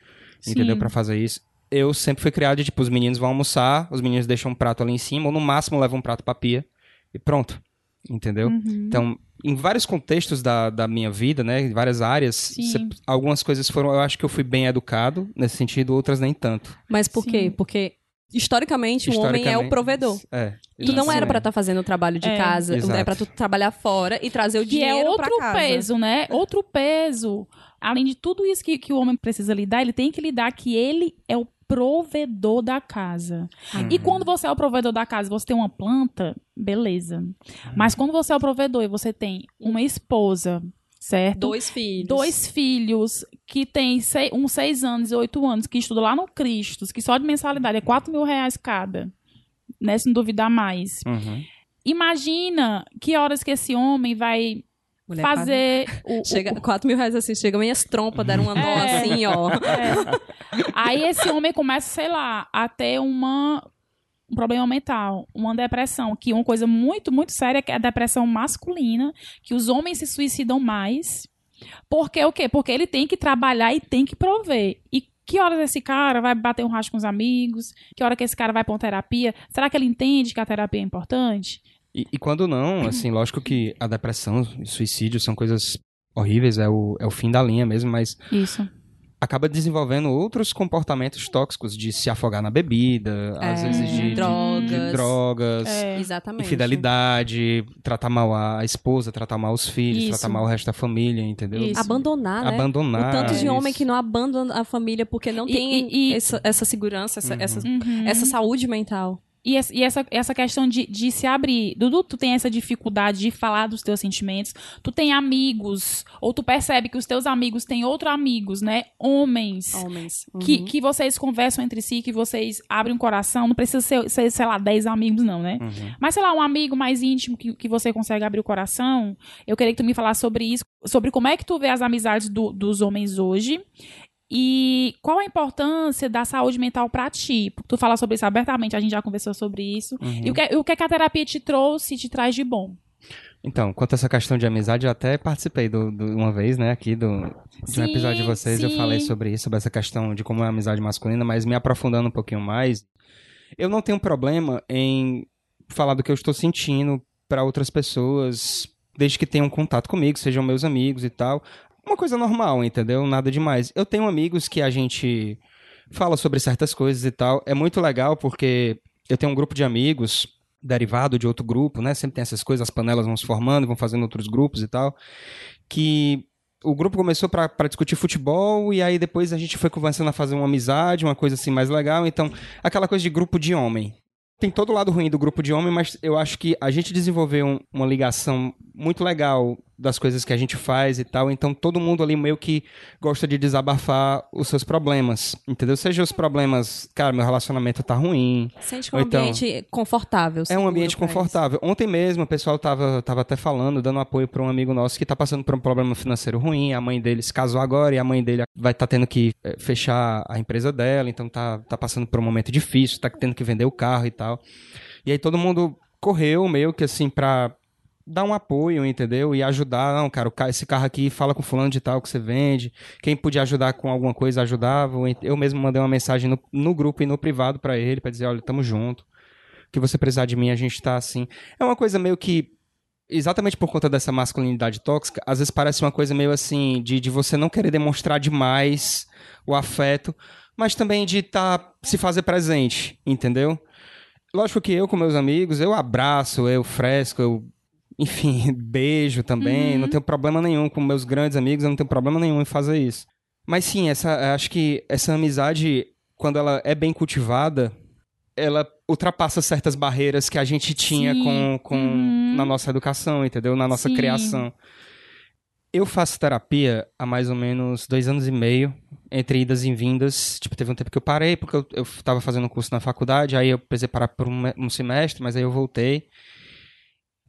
entendeu? Sim. Pra fazer isso. Eu sempre fui criado de, tipo, os meninos vão almoçar, os meninos deixam um prato ali em cima, ou no máximo levam um prato pra pia, e pronto. Entendeu? Uhum. Então, em vários contextos da, da minha vida, né, em várias áreas, cê- algumas coisas foram, eu acho que eu fui bem educado nesse sentido, outras nem tanto. Mas por Sim. quê? Porque historicamente, o homem é o provedor. É. Tu não era pra estar fazendo o trabalho de É. casa, Exato. é pra tu trabalhar fora e trazer o que é dinheiro outro pra casa. peso, né? Outro peso. Além de tudo isso que, que o homem precisa lidar, ele tem que lidar que ele é o provedor da casa. Uhum. E quando você é o provedor da casa, você tem uma planta, beleza. Uhum. Mas quando você é o provedor e você tem uma esposa, certo? Dois filhos. Dois filhos que tem sei, uns seis anos e oito anos, que estudam lá no Cristos, que só de mensalidade é quatro mil reais cada. Né, se não duvidar mais. Uhum. Imagina que horas que esse homem vai Mulher fazer o, o- Chega, 4 mil reais assim, chega minhas trompas, deram uma nó É. assim, ó. É. Aí esse homem começa, sei lá, a ter uma um problema mental, uma depressão, que uma coisa muito, muito séria que é a depressão masculina, que os homens se suicidam mais. Porque o quê? Porque ele tem que trabalhar e tem que prover. E que horas esse cara vai bater um racho com os amigos? Que hora que esse cara vai pra uma terapia? Será que ele entende que a terapia é importante? E, e quando não, assim, lógico que a depressão e suicídio são coisas horríveis, é o, é o fim da linha mesmo, mas Isso. acaba desenvolvendo outros comportamentos tóxicos de se afogar na bebida, às É, vezes de de- drogas. de drogas É. Exatamente. infidelidade, tratar mal a esposa, tratar mal os filhos, Isso. tratar mal o resto da família, entendeu? Isso. Abandonar, né? Abandonar. O tanto de isso. homem que não abandona a família porque não E- tem e- e- essa, essa segurança, essa, Uhum. essa, Uhum. essa saúde mental. E, essa, essa, questão de, de se abrir. Dudu, tu tem essa dificuldade de falar dos teus sentimentos. Tu tem amigos, ou tu percebe que os teus amigos têm outros amigos, né? Homens. Homens. Que, Uhum. que vocês conversam entre si, que vocês abrem o coração. Não precisa ser, ser, sei lá, 10 amigos, não, né? Uhum. Mas, sei lá, um amigo mais íntimo que, que você consegue abrir o coração. Eu queria que tu me falasse sobre isso. Sobre como é que tu vê as amizades do- dos homens hoje. E qual a importância da saúde mental pra ti? Porque tu fala sobre isso abertamente, a gente já conversou sobre isso. Uhum. E o que, o que é que a terapia te trouxe e te traz de bom? Então, quanto a essa questão de amizade, eu até participei do, do- uma vez, né, aqui do, de um Sim, episódio de vocês, eu sim. falei sobre isso, sobre essa questão de como é a amizade masculina, mas me aprofundando um pouquinho mais, eu não tenho problema em falar do que eu estou sentindo para outras pessoas, desde que tenham contato comigo, sejam meus amigos e tal. Uma coisa normal, entendeu? Nada demais. Eu tenho amigos que a gente fala sobre certas coisas e tal. É muito legal porque eu tenho um grupo de amigos derivado de outro grupo, né? Sempre tem essas coisas, as panelas vão se formando, vão fazendo outros grupos e tal. Que o grupo começou pra discutir futebol e aí depois a gente foi começando a fazer uma amizade, uma coisa assim mais legal. Então, aquela coisa de grupo de homem. Tem todo o lado ruim do grupo de homem, mas eu acho que a gente desenvolveu um- uma ligação muito legal das coisas que a gente faz e tal. Então todo mundo ali meio que gosta de desabafar os seus problemas, entendeu? Seja os problemas, cara, meu relacionamento tá ruim. Sente que é um então- ambiente confortável. É um ambiente eles. confortável. Ontem mesmo o pessoal tava, tava até falando, dando apoio para um amigo nosso que tá passando por um problema financeiro ruim. A mãe dele se casou agora e a mãe dele vai estar tendo que eh, fechar a empresa dela, então tá, tá passando por um momento difícil, tá tendo que vender o carro e tal. E aí todo mundo correu meio que assim pra dar um apoio, entendeu? E ajudar. Não, cara, esse carro aqui fala com fulano de tal que você vende. Quem podia ajudar com alguma coisa ajudava. Eu mesmo mandei uma mensagem no, no grupo e no privado pra ele pra dizer, olha, tamo junto. O que você precisar de mim, a gente tá assim. É uma coisa meio que exatamente por conta dessa masculinidade tóxica, às vezes parece uma coisa meio assim, de, de você não querer demonstrar demais o afeto, mas também de tá, se fazer presente, entendeu? Lógico que eu com meus amigos, eu abraço, eu fresco, eu, enfim, [laughs] beijo também, Uhum. não tenho problema nenhum com meus grandes amigos, eu não tenho problema nenhum em fazer isso. Mas sim, essa, acho que essa amizade, quando ela é bem cultivada, ela ultrapassa certas barreiras que a gente tinha Sim. com, com Uhum. na nossa educação, entendeu? Na nossa Sim. criação. Eu faço terapia há mais ou menos dois anos e meio, entre idas e vindas. Tipo, teve um tempo que eu parei, porque eu, eu tava fazendo um curso na faculdade, aí eu precisei parar por um, um semestre, mas aí eu voltei.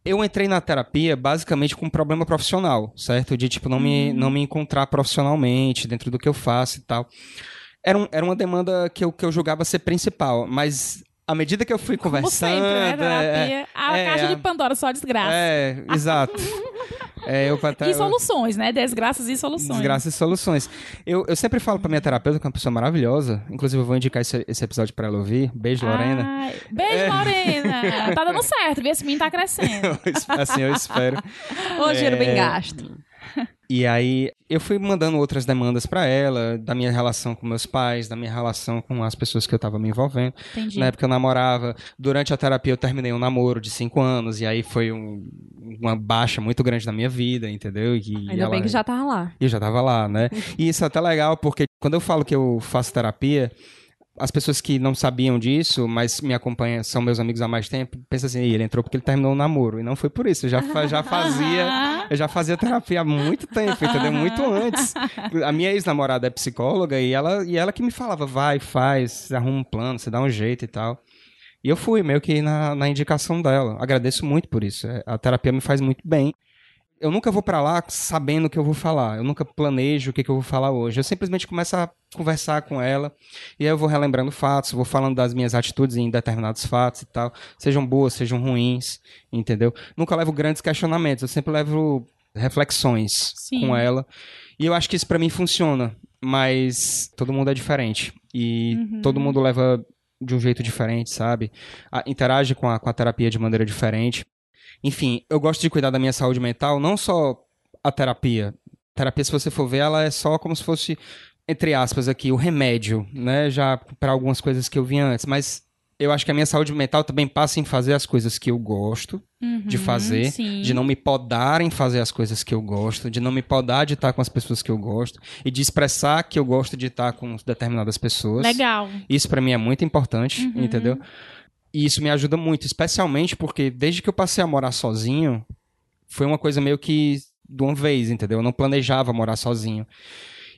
Eu entrei na terapia basicamente com um problema profissional, certo? De, tipo, não, me, não me encontrar profissionalmente dentro do que eu faço e tal. Era, um- era uma demanda que eu, que eu julgava ser principal, mas à medida que eu fui Como conversando... sempre, né? é, Terapia. a é, caixa é. de Pandora só desgraça. é, exato. [laughs] É, eu, até- E soluções, né? Desgraças e soluções. Desgraças e soluções. Eu, eu sempre falo pra minha terapeuta, que é uma pessoa maravilhosa. Inclusive, eu vou indicar esse, esse episódio pra ela ouvir. Beijo, Lorena. Ai, beijo, É. Lorena. Tá dando [laughs] certo, viu? Esse menino tá crescendo. assim eu espero. Ô, dinheiro bem É. gasto. E aí, eu fui mandando outras demandas pra ela, da minha relação com meus pais, da minha relação com as pessoas que eu tava me envolvendo. Entendi. Na época eu namorava. Durante a terapia eu terminei um namoro de cinco anos, e aí foi um- uma baixa muito grande na minha vida, entendeu? E Ainda ela- bem que já tava lá. E eu já tava lá, né? [laughs] E isso é até legal, porque quando eu falo que eu faço terapia, as pessoas que não sabiam disso, mas me acompanham, são meus amigos há mais tempo, pensam assim, "Ih, ele entrou porque ele terminou o namoro. E não foi por isso, eu já, já fazia. [laughs] Eu já fazia terapia há muito tempo, entendeu? Muito antes. A minha ex-namorada é psicóloga e ela, e ela que me falava, vai, faz, arruma um plano, você dá um jeito e tal. E eu fui, meio que na, na indicação dela. Agradeço muito por isso. É, A terapia me faz muito bem eu nunca vou pra lá sabendo o que eu vou falar. Eu nunca planejo o que, que eu vou falar hoje. Eu simplesmente começo a conversar com ela e aí eu vou relembrando fatos, vou falando das minhas atitudes em determinados fatos e tal, sejam boas, sejam ruins, entendeu? Nunca levo grandes questionamentos, eu sempre levo reflexões Sim. com ela. E eu acho que isso pra mim funciona, mas todo mundo é diferente e Uhum. todo mundo leva de um jeito diferente, sabe? A- interage com a, com a terapia de maneira diferente. Enfim, eu gosto de cuidar da minha saúde mental, não só a terapia. Terapia, se você for ver, ela é só como se fosse, entre aspas, aqui, o remédio, né? Já para algumas coisas que eu vi antes. Mas eu acho que a minha saúde mental também passa em fazer as coisas que eu gosto de Uhum, fazer, sim. de não me podar em fazer as coisas que eu gosto, de não me podar de estar com as pessoas que eu gosto e de expressar que eu gosto de estar com determinadas pessoas. Legal. Isso pra mim é muito importante, Uhum. entendeu? E isso me ajuda muito, especialmente porque desde que eu passei a morar sozinho, foi uma coisa meio que de uma vez, entendeu? Eu não planejava morar sozinho.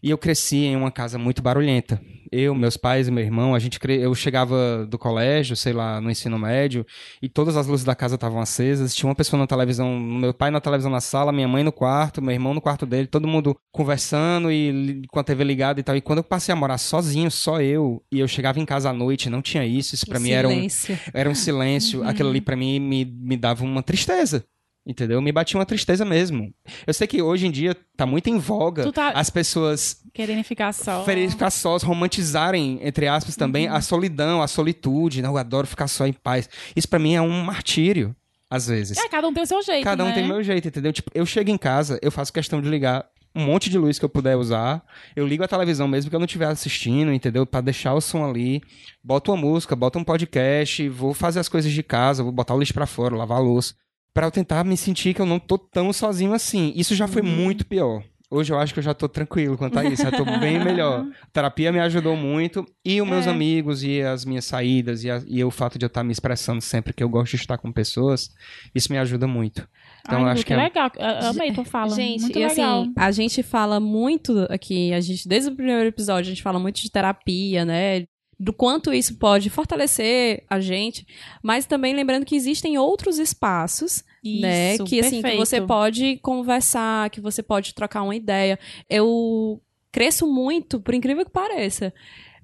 E eu cresci em uma casa muito barulhenta. Eu, meus pais e meu irmão, a gente cre... eu chegava do colégio, sei lá, no ensino médio, e todas as luzes da casa estavam acesas, tinha uma pessoa na televisão, meu pai na televisão na sala, minha mãe no quarto, meu irmão no quarto dele, todo mundo conversando e com a TV ligada e tal. E quando eu passei a morar sozinho, só eu, e eu chegava em casa à noite, não tinha isso, isso pra mim era um, Silêncio. era um silêncio. Aquilo ali pra mim me, me dava uma tristeza. Entendeu? Me batia uma tristeza mesmo. Eu sei que hoje em dia tá muito em voga tá- as pessoas Querendo ficar só. quererem ficar sós, romantizarem, entre aspas, também a solidão, a solitude. Não, eu adoro ficar só em paz. Isso pra mim é um martírio, às vezes. É, cada um tem o seu jeito, Cada um né? tem o meu jeito, entendeu? Tipo, eu chego em casa, eu faço questão de ligar um monte de luz que eu puder usar. Eu ligo a televisão mesmo que eu não estiver assistindo, entendeu? Pra deixar o som ali. Boto uma música, boto um podcast, vou fazer as coisas de casa, vou botar o lixo pra fora, lavar a louça. Pra eu tentar me sentir que eu não tô tão sozinho assim. Isso já foi muito pior. Hoje eu acho que eu já tô tranquilo quanto a isso, já tô bem [laughs] melhor. A terapia me ajudou muito, e os meus É. amigos, e as minhas saídas, e, a- e o fato de eu estar me expressando sempre que eu gosto de estar com pessoas, isso me ajuda muito. Então Ai, acho que é legal. Eu Amei tua fala. Gente, Muito e legal. assim, a gente fala muito aqui, a gente, desde o primeiro episódio, a gente fala muito de terapia, né? Do quanto isso pode fortalecer a gente, mas também lembrando que existem outros espaços, né? Isso, Que assim, que você pode conversar, que você pode trocar uma ideia. Eu cresço muito, por incrível que pareça,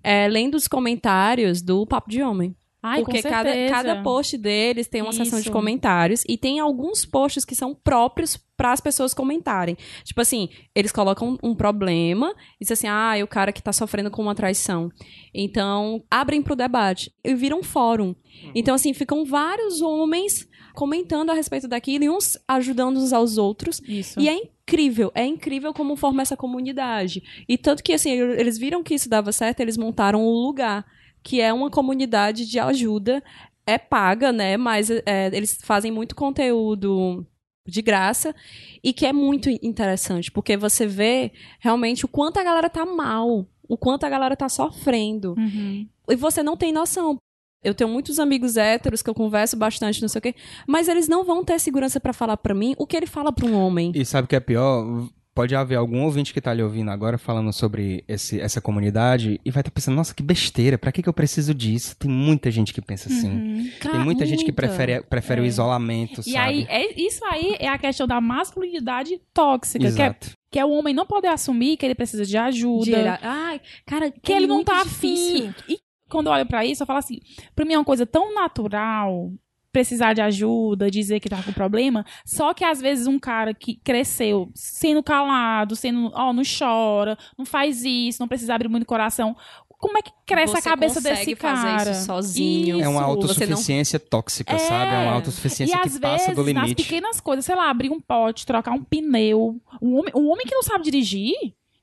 é, lendo os comentários do Papo de Homem. Ai, Porque com cada, cada post deles tem uma seção de Isso. comentários e tem alguns posts que são próprios para as pessoas comentarem. Tipo assim, eles colocam um problema e dizem assim: ah, é o cara que tá sofrendo com uma traição. Então, abrem pro debate e viram um fórum. Então, assim, ficam vários homens comentando a respeito daquilo e uns ajudando uns aos outros. Isso. E é incrível, é incrível como forma essa comunidade. E tanto que, assim, eles viram que isso dava certo, eles montaram o lugar, que é uma comunidade de ajuda. É paga, né? Mas é, eles fazem muito conteúdo de graça e que é muito interessante, porque você vê realmente o quanto a galera tá mal, o quanto a galera tá sofrendo. Uhum. E você não tem noção. Eu tenho muitos amigos héteros que eu converso bastante, não sei o quê, mas eles não vão ter segurança pra falar pra mim o que ele fala pra um homem. E sabe o que é pior? Pode haver algum ouvinte que tá ali ouvindo agora falando sobre esse, essa comunidade e vai estar pensando, nossa, que besteira, pra que, que eu preciso disso? Tem muita gente que pensa assim. Uhum. Tem muita gente que prefere, prefere o É. isolamento, E sabe? aí, é, isso aí é a questão da masculinidade tóxica, que é, Exato. que é o homem não poder assumir que ele precisa de ajuda, Gera- Ai, cara, que ele não tá difícil. afim. E quando eu olho pra isso, eu falo assim, pra mim é uma coisa tão natural precisar de ajuda, dizer que tá com problema, só que às vezes um cara que cresceu sendo calado, sendo, ó, não chora, não faz isso, não precisa abrir muito o coração, como é que cresce Você a cabeça desse fazer cara? isso sozinho. É uma Isso, você não- autossuficiência tóxica, É. sabe? É uma E autossuficiência às que passa vezes, do nas limite. pequenas coisas, sei lá, abrir um pote, trocar um pneu. Um homem, um homem que não sabe dirigir?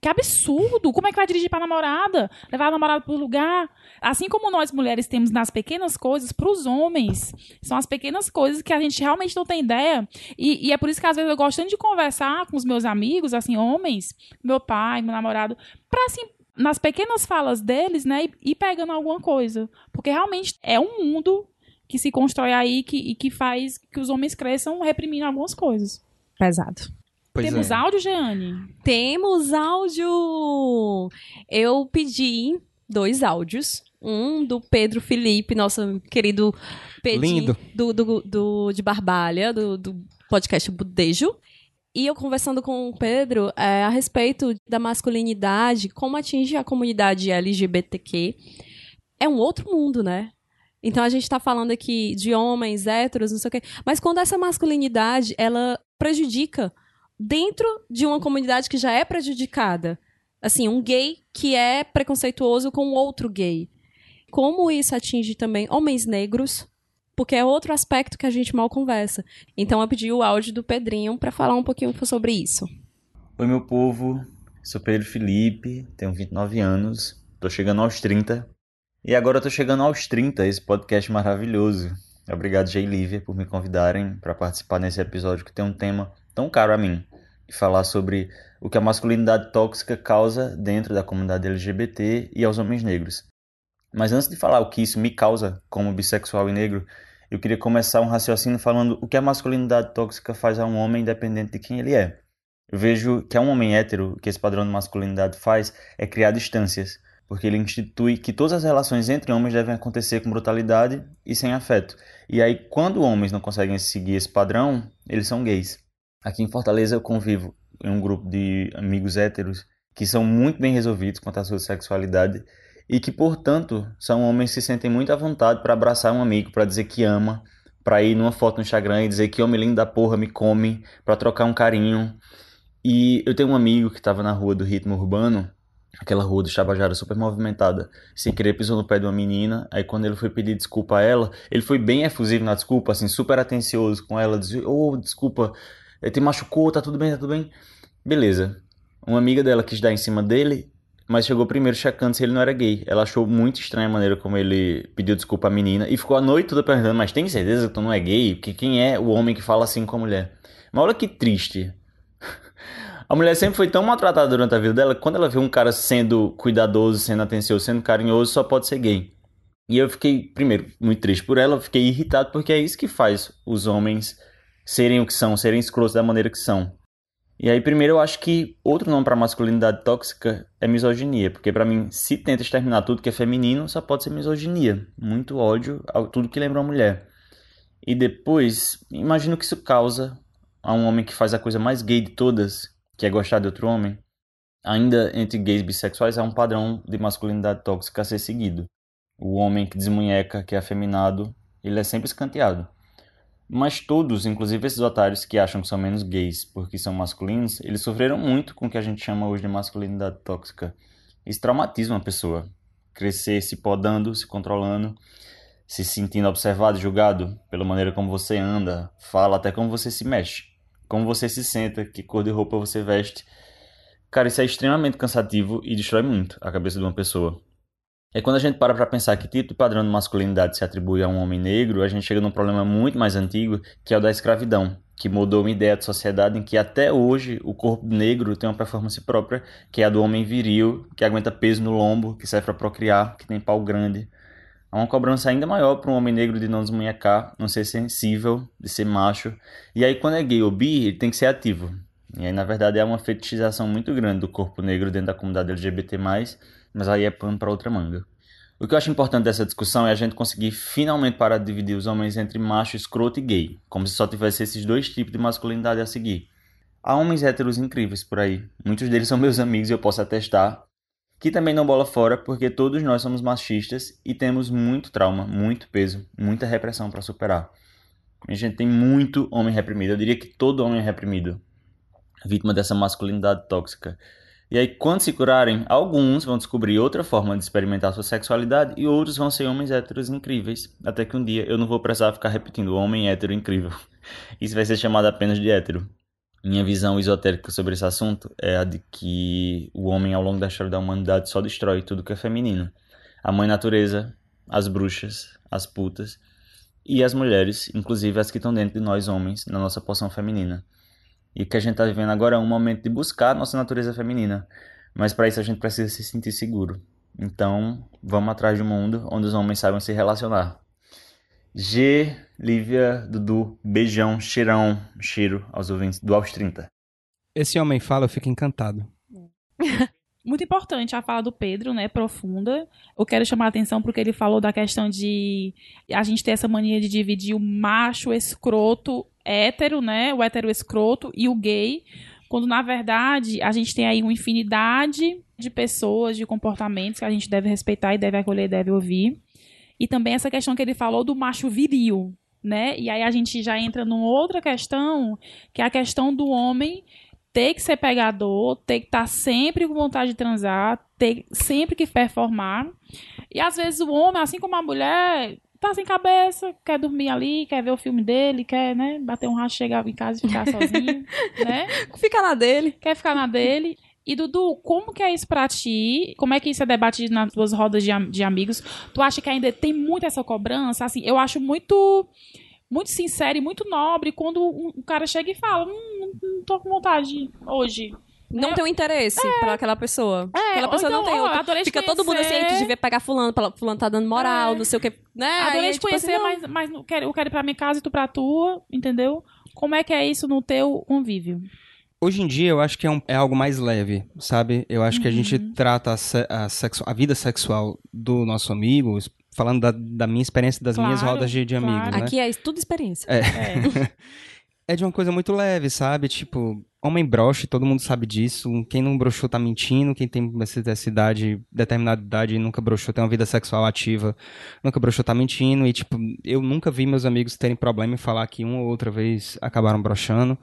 Que absurdo! Como é que vai dirigir pra namorada? Levar a namorada pro lugar? Assim como nós mulheres temos nas pequenas coisas, pros homens, são as pequenas coisas que a gente realmente não tem ideia. E, e é por isso que às vezes eu gosto tanto de conversar com os meus amigos, assim, homens, meu pai, meu namorado, pra assim. Nas pequenas falas deles, né, e pegando alguma coisa. Porque realmente é um mundo que se constrói aí que, e que faz que os homens cresçam reprimindo algumas coisas. Pesado. Pois Temos é. áudio, Jeane? Temos áudio! Eu pedi dois áudios. Um do Pedro Felipe, nosso querido Pedrinho Lindo. do, do, do- de Barbalha, do, do podcast Budejo. E eu conversando com o Pedro é, a respeito da masculinidade, como atinge a comunidade LGBTQ. É um outro mundo, né? Então a gente tá falando aqui de homens héteros, não sei o quê. Mas quando essa masculinidade, ela prejudica dentro de uma comunidade que já é prejudicada. Assim, um gay que é preconceituoso com outro gay. Como isso atinge também homens negros, porque é outro aspecto que a gente mal conversa. Então eu pedi o áudio do Pedrinho pra falar um pouquinho sobre isso. Oi, meu povo. Sou Pedro Felipe, tenho 29 anos, tô chegando aos 30. E agora eu tô chegando aos 30, esse podcast maravilhoso. Obrigado, Jay Lívia, por me convidarem para participar nesse episódio que tem um tema tão caro a mim. Falar sobre o que a masculinidade tóxica causa dentro da comunidade LGBT e aos homens negros. Mas antes de falar o que isso me causa como bissexual e negro, eu queria começar um raciocínio falando o que a masculinidade tóxica faz a um homem independente de quem ele é. Eu vejo que a um homem hétero, que esse padrão de masculinidade faz é criar distâncias, porque ele institui que todas as relações entre homens devem acontecer com brutalidade e sem afeto. E aí, quando homens não conseguem seguir esse padrão, eles são gays. Aqui em Fortaleza eu convivo em um grupo de amigos héteros que são muito bem resolvidos quanto à sua sexualidade e que, portanto, são homens que se sentem muito à vontade para abraçar um amigo, para dizer que ama, para ir numa foto no Instagram e dizer que homem lindo da porra me come, para trocar um carinho. E eu tenho um amigo que estava na rua do ritmo urbano, aquela rua do Chabajara super movimentada, sem querer pisou no pé de uma menina, aí quando ele foi pedir desculpa a ela, ele foi bem efusivo na desculpa, assim, super atencioso com ela, dizia, ô, desculpa, ele te machucou, tá tudo bem, tá tudo bem. Beleza. Uma amiga dela quis dar em cima dele, mas chegou primeiro checando se ele não era gay. Ela achou muito estranha a maneira como ele pediu desculpa à menina e ficou a noite toda perguntando: Mas tem certeza que tu não é gay? Porque quem é o homem que fala assim com a mulher? Mas olha que triste. [laughs] A mulher sempre foi tão maltratada durante a vida dela que quando ela vê um cara sendo cuidadoso, sendo atencioso, sendo carinhoso, só pode ser gay. E eu fiquei, primeiro, muito triste por ela, fiquei irritado porque é isso que faz os homens serem o que são, serem escrotos da maneira que são. E aí, primeiro, eu acho que outro nome para masculinidade tóxica é misoginia, porque para mim, se tenta exterminar tudo que é feminino, só pode ser misoginia, muito ódio a tudo que lembra uma mulher. E depois, imagino que isso causa a um homem que faz a coisa mais gay de todas, que é gostar de outro homem. Ainda entre gays bissexuais há um padrão de masculinidade tóxica a ser seguido. O homem que desmunheca, que é afeminado, ele é sempre escanteado. Mas todos, inclusive esses otários que acham que são menos gays porque são masculinos, eles sofreram muito com o que a gente chama hoje de masculinidade tóxica. Isso traumatiza uma pessoa. Crescer se podando, se controlando, se sentindo observado, julgado pela maneira como você anda, fala, até como você se mexe, como você se senta, que cor de roupa você veste. Cara, isso é extremamente cansativo e destrói muito a cabeça de uma pessoa. É quando a gente para para pensar que tipo de padrão de masculinidade se atribui a um homem negro, a gente chega num problema muito mais antigo, que é o da escravidão, que mudou uma ideia de sociedade em que até hoje o corpo negro tem uma performance própria, que é a do homem viril, que aguenta peso no lombo, que serve para procriar, que tem pau grande. Há uma cobrança ainda maior para um homem negro de não desmunhecar, não ser sensível, de ser macho. E aí, quando é gay ou bi, ele tem que ser ativo. E aí, na verdade, é uma fetichização muito grande do corpo negro dentro da comunidade LGBT+, mas aí é pano para outra manga. O que eu acho importante dessa discussão é a gente conseguir finalmente parar de dividir os homens entre macho, escroto e gay, como se só tivesse esses dois tipos de masculinidade a seguir. Há homens héteros incríveis por aí, muitos deles são meus amigos e eu posso atestar, que também não bola fora porque todos nós somos machistas e temos muito trauma, muito peso, muita repressão para superar. A gente tem muito homem reprimido, eu diria que todo homem é reprimido, vítima dessa masculinidade tóxica. E aí, quando se curarem, alguns vão descobrir outra forma de experimentar sua sexualidade e outros vão ser homens héteros incríveis. Até que um dia eu não vou precisar ficar repetindo homem hétero incrível. [laughs] Isso vai ser chamado apenas de hétero. Minha visão esotérica sobre esse assunto é a de que o homem ao longo da história da humanidade só destrói tudo que é feminino. A mãe natureza, as bruxas, as putas e as mulheres, inclusive as que estão dentro de nós homens, na nossa poção feminina. E o que a gente está vivendo agora é um momento de buscar a nossa natureza feminina. Mas para isso a gente precisa se sentir seguro. Então, vamos atrás de um mundo onde os homens saibam se relacionar. G, Lívia, Dudu, beijão, cheirão, cheiro aos ouvintes do Aos 30. Esse homem fala, eu fico encantado. [laughs] Muito importante a fala do Pedro, né? Profunda. Eu quero chamar a atenção porque ele falou da questão de a gente ter essa mania de dividir o macho escroto hétero, né? O hétero escroto e o gay, quando na verdade a gente tem aí uma infinidade de pessoas, de comportamentos que a gente deve respeitar e deve acolher, deve ouvir. E também essa questão que ele falou do macho viril, né? E aí a gente já entra numa outra questão, que é a questão do homem ter que ser pegador, ter que estar tá sempre com vontade de transar, ter sempre que performar. E às vezes o homem, assim como a mulher, tá sem cabeça, quer dormir ali, quer ver o filme dele, quer, né, bater um racho, chegar em casa e ficar sozinho, [laughs] né? Fica na dele. Quer ficar na dele. E Dudu, como que é isso pra ti? Como é que isso é debatido nas tuas rodas de, de amigos? Tu acha que ainda tem muito essa cobrança? Assim, eu acho muito muito sincero e muito nobre quando um cara chega e fala: hum, tô com vontade hoje. Não É. tem um interesse É. pra aquela pessoa. É, aquela pessoa não então, tem ó, adorei Fica todo mundo assim, gente devia pegar fulano, fulano tá dando moral, É. não sei o que. Né? Adorei Aí, te tipo conhecer, assim, não. mas, mas não quero, eu quero ir pra minha casa e tu pra tua, entendeu? Como é que é isso no teu convívio? Hoje em dia eu acho que é, um- é algo mais leve, sabe? Eu acho que a gente trata a, se- a sexu- a vida sexual do nosso amigo, falando da, da minha experiência, das minhas Claro, rodas de, de claro. amigos, né? Aqui é tudo experiência. É. É. [laughs] é de uma coisa muito leve, sabe? Tipo, homem broche, todo mundo sabe disso. Quem não broxou tá mentindo. Quem tem essa idade, determinada idade e nunca broxou, tem uma vida sexual ativa, nunca broxou tá mentindo. E, tipo, eu nunca vi meus amigos terem problema em falar que uma ou outra vez acabaram broxando,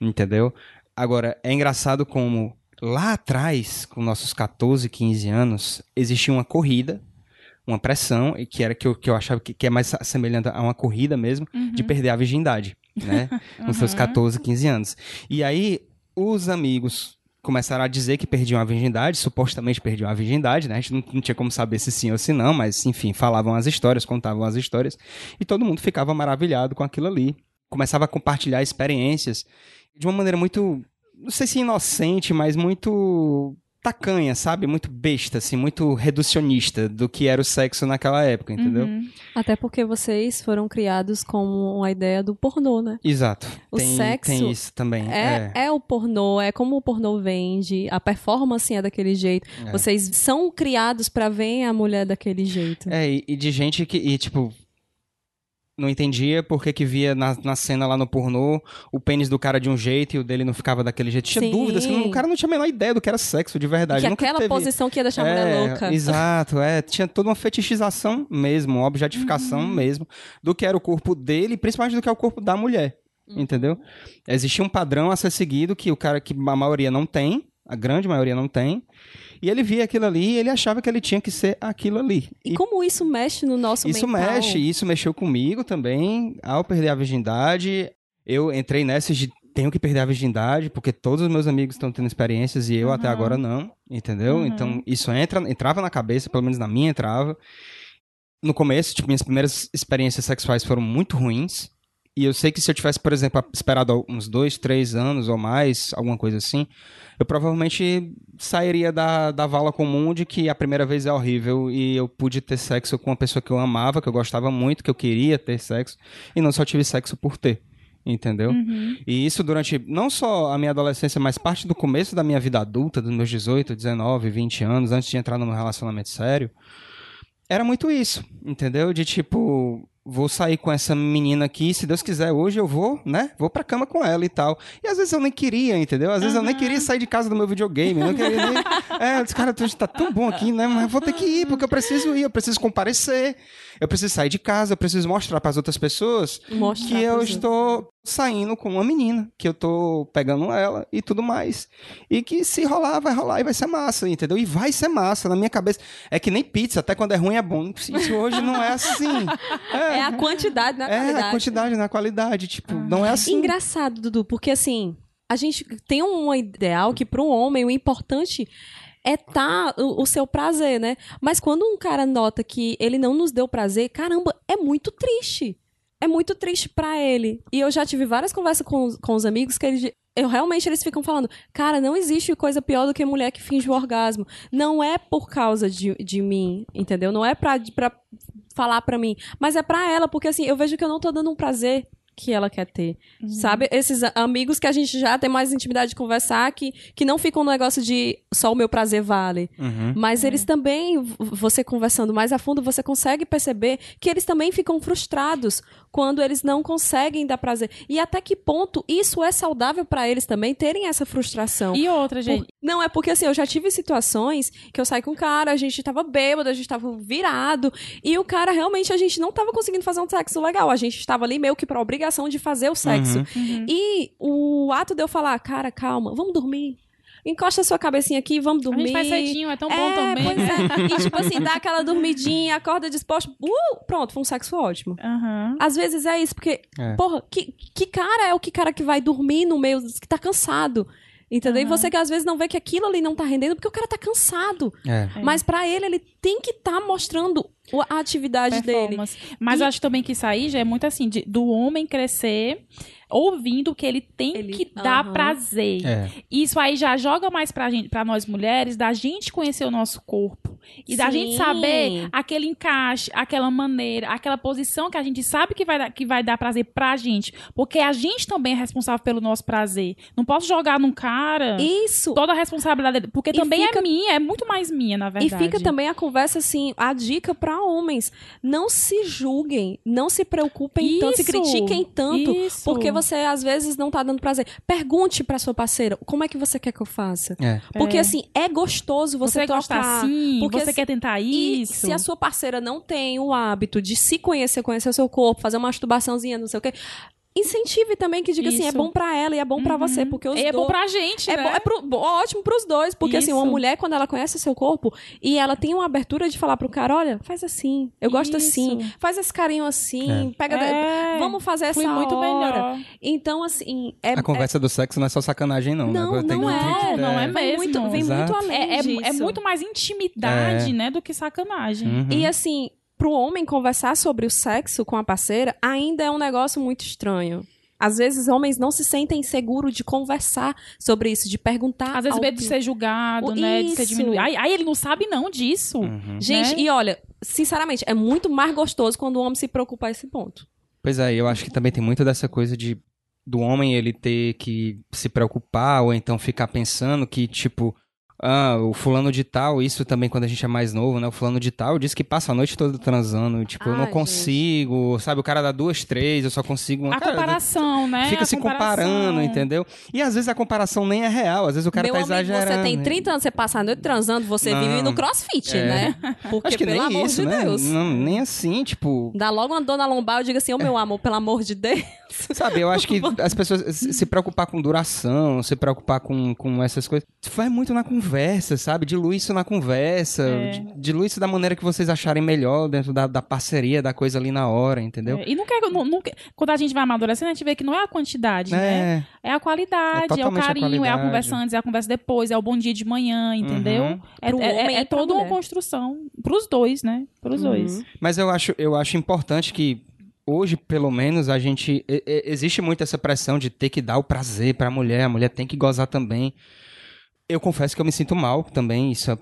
entendeu? Agora, é engraçado como lá atrás, com nossos 14, 15 anos, existia uma corrida. Uma pressão, e que era que eu, que eu achava que, que é mais semelhante a uma corrida mesmo, de perder a virgindade, né? com seus 14, 15 anos. E aí, os amigos começaram a dizer que perdiam a virgindade, supostamente perdiam a virgindade, né? A gente não, não tinha como saber se sim ou se não, mas enfim, falavam as histórias, contavam as histórias, e todo mundo ficava maravilhado com aquilo ali. Começava a compartilhar experiências de uma maneira muito não sei se inocente, mas muito tacanha, sabe? Muito besta, assim, muito reducionista do que era o sexo naquela época, entendeu? Uhum. Até porque vocês foram criados com a ideia do pornô, né? Exato. O tem, sexo tem isso também. É, é. o pornô, é como o pornô vende, a performance é daquele jeito. É. Vocês são criados pra ver a mulher daquele jeito. É, e, e de gente que, e, tipo, não entendia por que via na, na cena lá no pornô o pênis do cara de um jeito e o dele não ficava daquele jeito. Tinha Sim. dúvidas, que não- o cara não tinha a menor ideia do que era sexo de verdade. que Nunca aquela teve- posição que ia deixar a mulher É, louca. [laughs] Exato, é. Tinha toda uma fetichização mesmo, uma objetificação Uhum. mesmo do que era o corpo dele, principalmente do que é o corpo da mulher. Uhum. Entendeu? Existia um padrão a ser seguido que o cara que a maioria não tem, a grande maioria não tem. E ele via aquilo ali e ele achava que ele tinha que ser aquilo ali. E como isso mexe no nosso Isso mental? mexe, isso mexeu comigo também. Ao perder a virgindade, eu entrei nessa de tenho que perder a virgindade, porque todos os meus amigos estão tendo experiências e eu até Uhum. agora não, entendeu? Uhum. Então isso entra, entrava na cabeça, pelo menos na minha entrava. No começo, tipo, minhas primeiras experiências sexuais foram muito ruins. E eu sei que se eu tivesse, por exemplo, esperado uns dois, três anos ou mais, alguma coisa assim, eu provavelmente sairia da, da vala comum de que a primeira vez é horrível e eu pude ter sexo com uma pessoa que eu amava, que eu gostava muito, que eu queria ter sexo, e não só tive sexo por ter. Entendeu? Uhum. E isso durante não só a minha adolescência, mas parte do começo da minha vida adulta, dos meus 18, 19, 20 anos, antes de entrar num relacionamento sério, era muito isso, entendeu? De tipo, vou sair com essa menina aqui, se Deus quiser, hoje eu vou, né? Vou pra cama com ela e tal. E às vezes eu nem queria, entendeu? Às vezes eu nem queria sair de casa do meu videogame, não queria nem... [laughs] É, eu disse, cara, tu tá tão bom aqui, né? Mas eu vou ter que ir, porque eu preciso ir, eu preciso comparecer, eu preciso sair de casa, eu preciso mostrar pras outras pessoas Mostrar que eu estou saindo com uma menina, que eu tô pegando ela e tudo mais. E que se rolar, vai rolar e vai ser massa, entendeu? E vai ser massa na minha cabeça. É que nem pizza, até quando é ruim é bom. Isso hoje não é assim. [laughs] É a quantidade na É, qualidade. a quantidade na qualidade, tipo, não é assim. Engraçado, Dudu, porque assim, a gente tem um ideal que para um homem o importante é tá o, o seu prazer, né? Mas quando um cara nota que ele não nos deu prazer, caramba, é muito triste. É muito triste pra ele. E eu já tive várias conversas com, com os amigos que eles eu realmente eles ficam falando, cara, não existe coisa pior do que mulher que finge o orgasmo. Não é por causa de, de mim, entendeu? Não é pra, pra falar pra mim, mas é pra ela, porque assim, eu vejo que eu não tô dando um prazer que ela quer ter. Sabe? Esses amigos que a gente já tem mais intimidade de conversar, que, que não ficam no negócio de só o meu prazer vale. Uhum. Mas eles também, v- você conversando mais a fundo, você consegue perceber que eles também ficam frustrados quando eles não conseguem dar prazer. E até que ponto isso é saudável pra eles também terem essa frustração. E outra, gente. Por- Não, é porque assim, eu já tive situações que eu saí com um cara, a gente tava bêbado, a gente tava virado, e o cara realmente a gente não tava conseguindo fazer um sexo legal. A gente tava ali meio que pra obrigação de fazer o sexo. Uhum. Uhum. E o ato de eu falar, cara, calma, vamos dormir. Encosta a sua cabecinha aqui, vamos A dormir. gente faz cedinho, é tão bom é, também. pois é. E tipo assim, dá aquela [laughs] dormidinha, acorda disposto. Uh, pronto, foi um sexo ótimo. Aham. Às vezes é isso, porque, É. porra, que, que cara é o que cara que vai dormir no meio, que tá cansado? Entendeu? E Aham. você que às vezes não vê que aquilo ali não tá rendendo porque o cara tá cansado. É. Mas pra ele, ele tem que estar mostrando o- a atividade dele. Mas E- eu acho também que isso aí já é muito assim, de- do homem crescer ouvindo que ele tem Ele- que dar Aham. prazer. É. Isso aí já joga mais pra gente, para nós mulheres, da gente conhecer o nosso corpo e da gente Sim. saber aquele encaixe, aquela maneira, aquela posição que a gente sabe que vai dar, que vai dar prazer pra gente, porque a gente também é responsável pelo nosso prazer. Não posso jogar num cara Isso. toda a responsabilidade, dele, porque E também fica- é minha, é muito mais minha, na E verdade. fica também a conversa assim, a dica pra homens. Não se julguem, não se preocupem tanto, se Isso, critiquem tanto, isso. porque você às vezes não tá dando prazer. Pergunte pra sua parceira, como é que você quer que eu faça? É. Porque É. assim, é gostoso você, você assim, porque você se- quer tentar E isso. se a sua parceira não tem o hábito de se conhecer, conhecer o seu corpo, fazer uma masturbaçãozinha, não sei o quê, incentive também que diga assim, é Isso. bom pra ela e é bom pra Uhum. você, porque os é bom dois- pra gente, é, né? bom, é pro- bom, ótimo pros dois, porque assim, uma Isso. mulher, quando ela conhece o seu corpo e ela tem uma abertura de falar pro cara, olha, faz assim, eu gosto Isso. assim, faz esse carinho assim, pega. É. Vamos fazer essa Fui muito hora. melhor. Então, assim, é. A conversa do sexo não é só sacanagem, não. Não, né? Não é, não é mesmo. muito, vem muito Exato. além É, é, disso. é muito mais intimidade, É. né, do que sacanagem. Uhum. E assim, pro homem conversar sobre o sexo com a parceira ainda é um negócio muito estranho. Às vezes homens não se sentem seguros de conversar sobre isso, de perguntar. Às vezes ao- medo de ser julgado, O- né? De ser isso. diminuído. Ai, ai, ele não sabe não disso. Uhum. Gente, né? e olha, sinceramente, é muito mais gostoso quando o homem se preocupa a esse ponto. Pois é, eu acho que também tem muito dessa coisa de do homem ele ter que se preocupar ou então ficar pensando que, tipo, ah, o fulano de tal, isso também quando a gente é mais novo, né? O fulano de tal diz que passa a noite toda transando, tipo, eu não Ai, consigo, sabe? O cara dá duas, três, eu só consigo uma. A Cara, comparação, né? Fica A se comparação. comparando, entendeu? E às vezes a comparação nem é real, às vezes o cara Meu tá amigo, exagerando. você tem né? 30 anos, você passa a noite transando, você Não. vive no crossfit, É. né? [laughs] Porque, Acho que pelo nem amor isso, de né? Deus. Não, nem assim, tipo. Dá logo uma dona lombar e diga assim, ô meu amor, pelo amor de Deus. Sabe, eu [laughs] acho que as pessoas se preocupar com duração, se preocupar com, com essas coisas, vai muito na conversa, sabe? Dilui isso na conversa, É. di- dilui isso da maneira que vocês acharem melhor dentro da, da parceria, da coisa ali na hora, entendeu? É, e não quer, não, não quer- quando a gente vai amadurecendo, a gente vê que não é a quantidade, né? É, É a qualidade, É é, o carinho, é a conversa antes, é a conversa depois, é o bom dia de manhã, entendeu? Uhum. É, é- é toda uma construção pros dois, né? Pros dois. Mas eu acho, eu acho importante que hoje, pelo menos, a gente. existe muito essa pressão de ter que dar o prazer pra mulher, a mulher tem que gozar também. Eu confesso que eu me sinto mal também, isso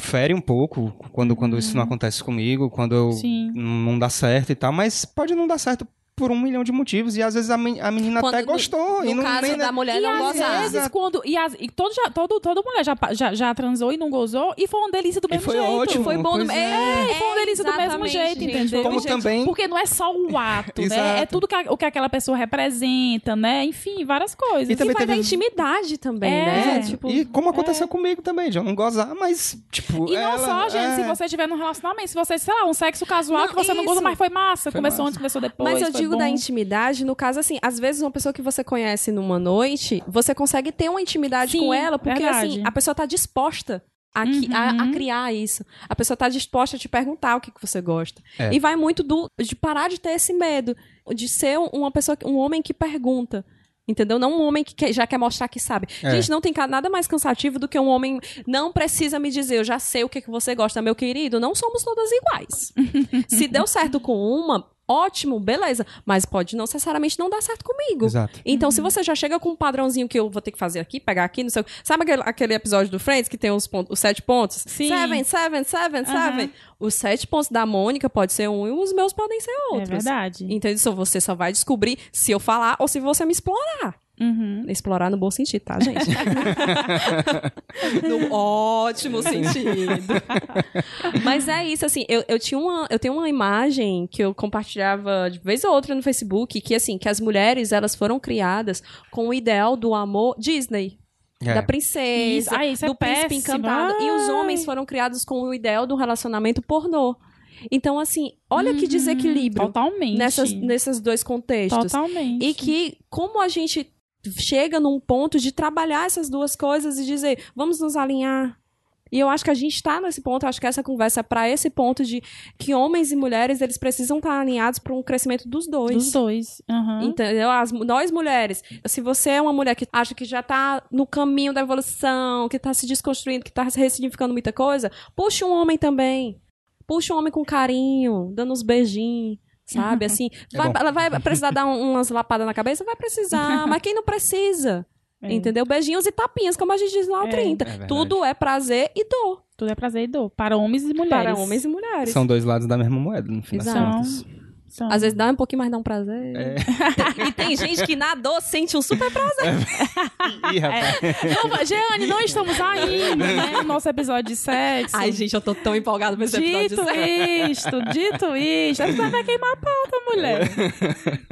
fere um pouco quando, quando isso não acontece comigo, quando eu Sim. não dá certo e tal, mas pode não dar certo por um milhão de motivos e às vezes a, men- a menina Quando- até no- gostou e No não caso nem, da mulher E não às gozar. vezes, quando. E, as, e todo, já, todo, toda mulher já, já, já transou e não gozou, e foi uma delícia do E mesmo foi jeito. ótimo, Foi bom no pois é. É, foi uma delícia do mesmo jeito, gente, entendeu? Como gente. também Porque não é só o [laughs] ato, né? É tudo que a- o que aquela pessoa representa, né? Enfim, várias coisas. E também E vai teve- da intimidade também, É. né? Tipo, E como aconteceu comigo também, de eu não gozar, mas, tipo. E não ela- só, gente, é, se você estiver num relacionamento, se você, sei lá, um sexo casual Não, que você não goza, isso. mas foi massa, Foi massa. antes, conversou depois. Mas eu foi digo bom. da intimidade, no caso, assim, às vezes uma pessoa que você conhece numa noite, você consegue ter uma intimidade Sim, com ela, porque verdade. assim, a pessoa tá disposta a, que- a- Uhum. a criar isso. A pessoa tá disposta a te perguntar o que, que você gosta. É. E vai muito do, de parar de ter esse medo, de ser uma pessoa, um homem que pergunta. Entendeu? Não um homem que quer- já quer mostrar que sabe. É. Gente, não tem nada mais cansativo do que um homem não precisa me dizer, eu já sei o que, que você gosta, meu querido. Não somos todas iguais. [laughs] Se deu certo com uma, ótimo, beleza. Mas pode não necessariamente não dar certo comigo. Exato. Então, se você já chega com um padrãozinho que eu vou ter que fazer aqui, pegar aqui, não sei o Sabe aquele, aquele episódio do Friends que tem os, pontos, os sete pontos? Sim. Seven, seven, seven, Aham. seven. Os sete pontos da Mônica pode ser um e os meus podem ser É outros. verdade. Então, isso você só vai descobrir se eu falar ou se você me explorar. Uhum. Explorar no bom sentido, tá, gente? [laughs] no ótimo sentido. Mas é isso, assim, eu, eu tinha uma, eu tenho uma imagem que eu compartilhava de vez ou outra no Facebook, que assim, que as mulheres, elas foram criadas com o ideal do amor Disney. É. Da princesa, Isso. Ah, isso é do príncipe péssimo. encantado. E os Ai. homens foram criados com o ideal do relacionamento pornô. Então, assim, olha que desequilíbrio Totalmente. nessas, nesses dois contextos. Totalmente. E que como a gente chega num ponto de trabalhar essas duas coisas e dizer, vamos nos alinhar. E eu acho que a gente está nesse ponto, acho que essa conversa é para esse ponto de que homens e mulheres, eles precisam estar alinhados para um crescimento dos dois. Dos dois. Aham. Entendeu? As, nós mulheres, se você é uma mulher que acha que já tá no caminho da evolução, que tá se desconstruindo, que tá ressignificando muita coisa, puxa um homem também. Puxa um homem com carinho, dando uns beijinhos. Sabe, [laughs] assim, É vai, ela vai precisar dar um- umas lapadas na cabeça? Vai precisar, [laughs] mas quem não precisa? É. Entendeu? Beijinhos e tapinhas, como a gente diz lá no É. 30. É. Tudo é prazer e dor Tudo é prazer e dor. Para homens e mulheres. para homens e mulheres. São dois lados da mesma moeda, no fim das Exato. contas. São- Às vezes dá um pouquinho, mas dá um prazer. É. [laughs] e tem gente que na dor sente um super prazer. [laughs] Ih, rapaz. Não, Jeane, não estamos ainda, né? No nosso episódio de sexo. Ai, gente, eu tô tão empolgada pra esse episódio. Dito isto, dito isto. Você vai queimar a pauta, mulher.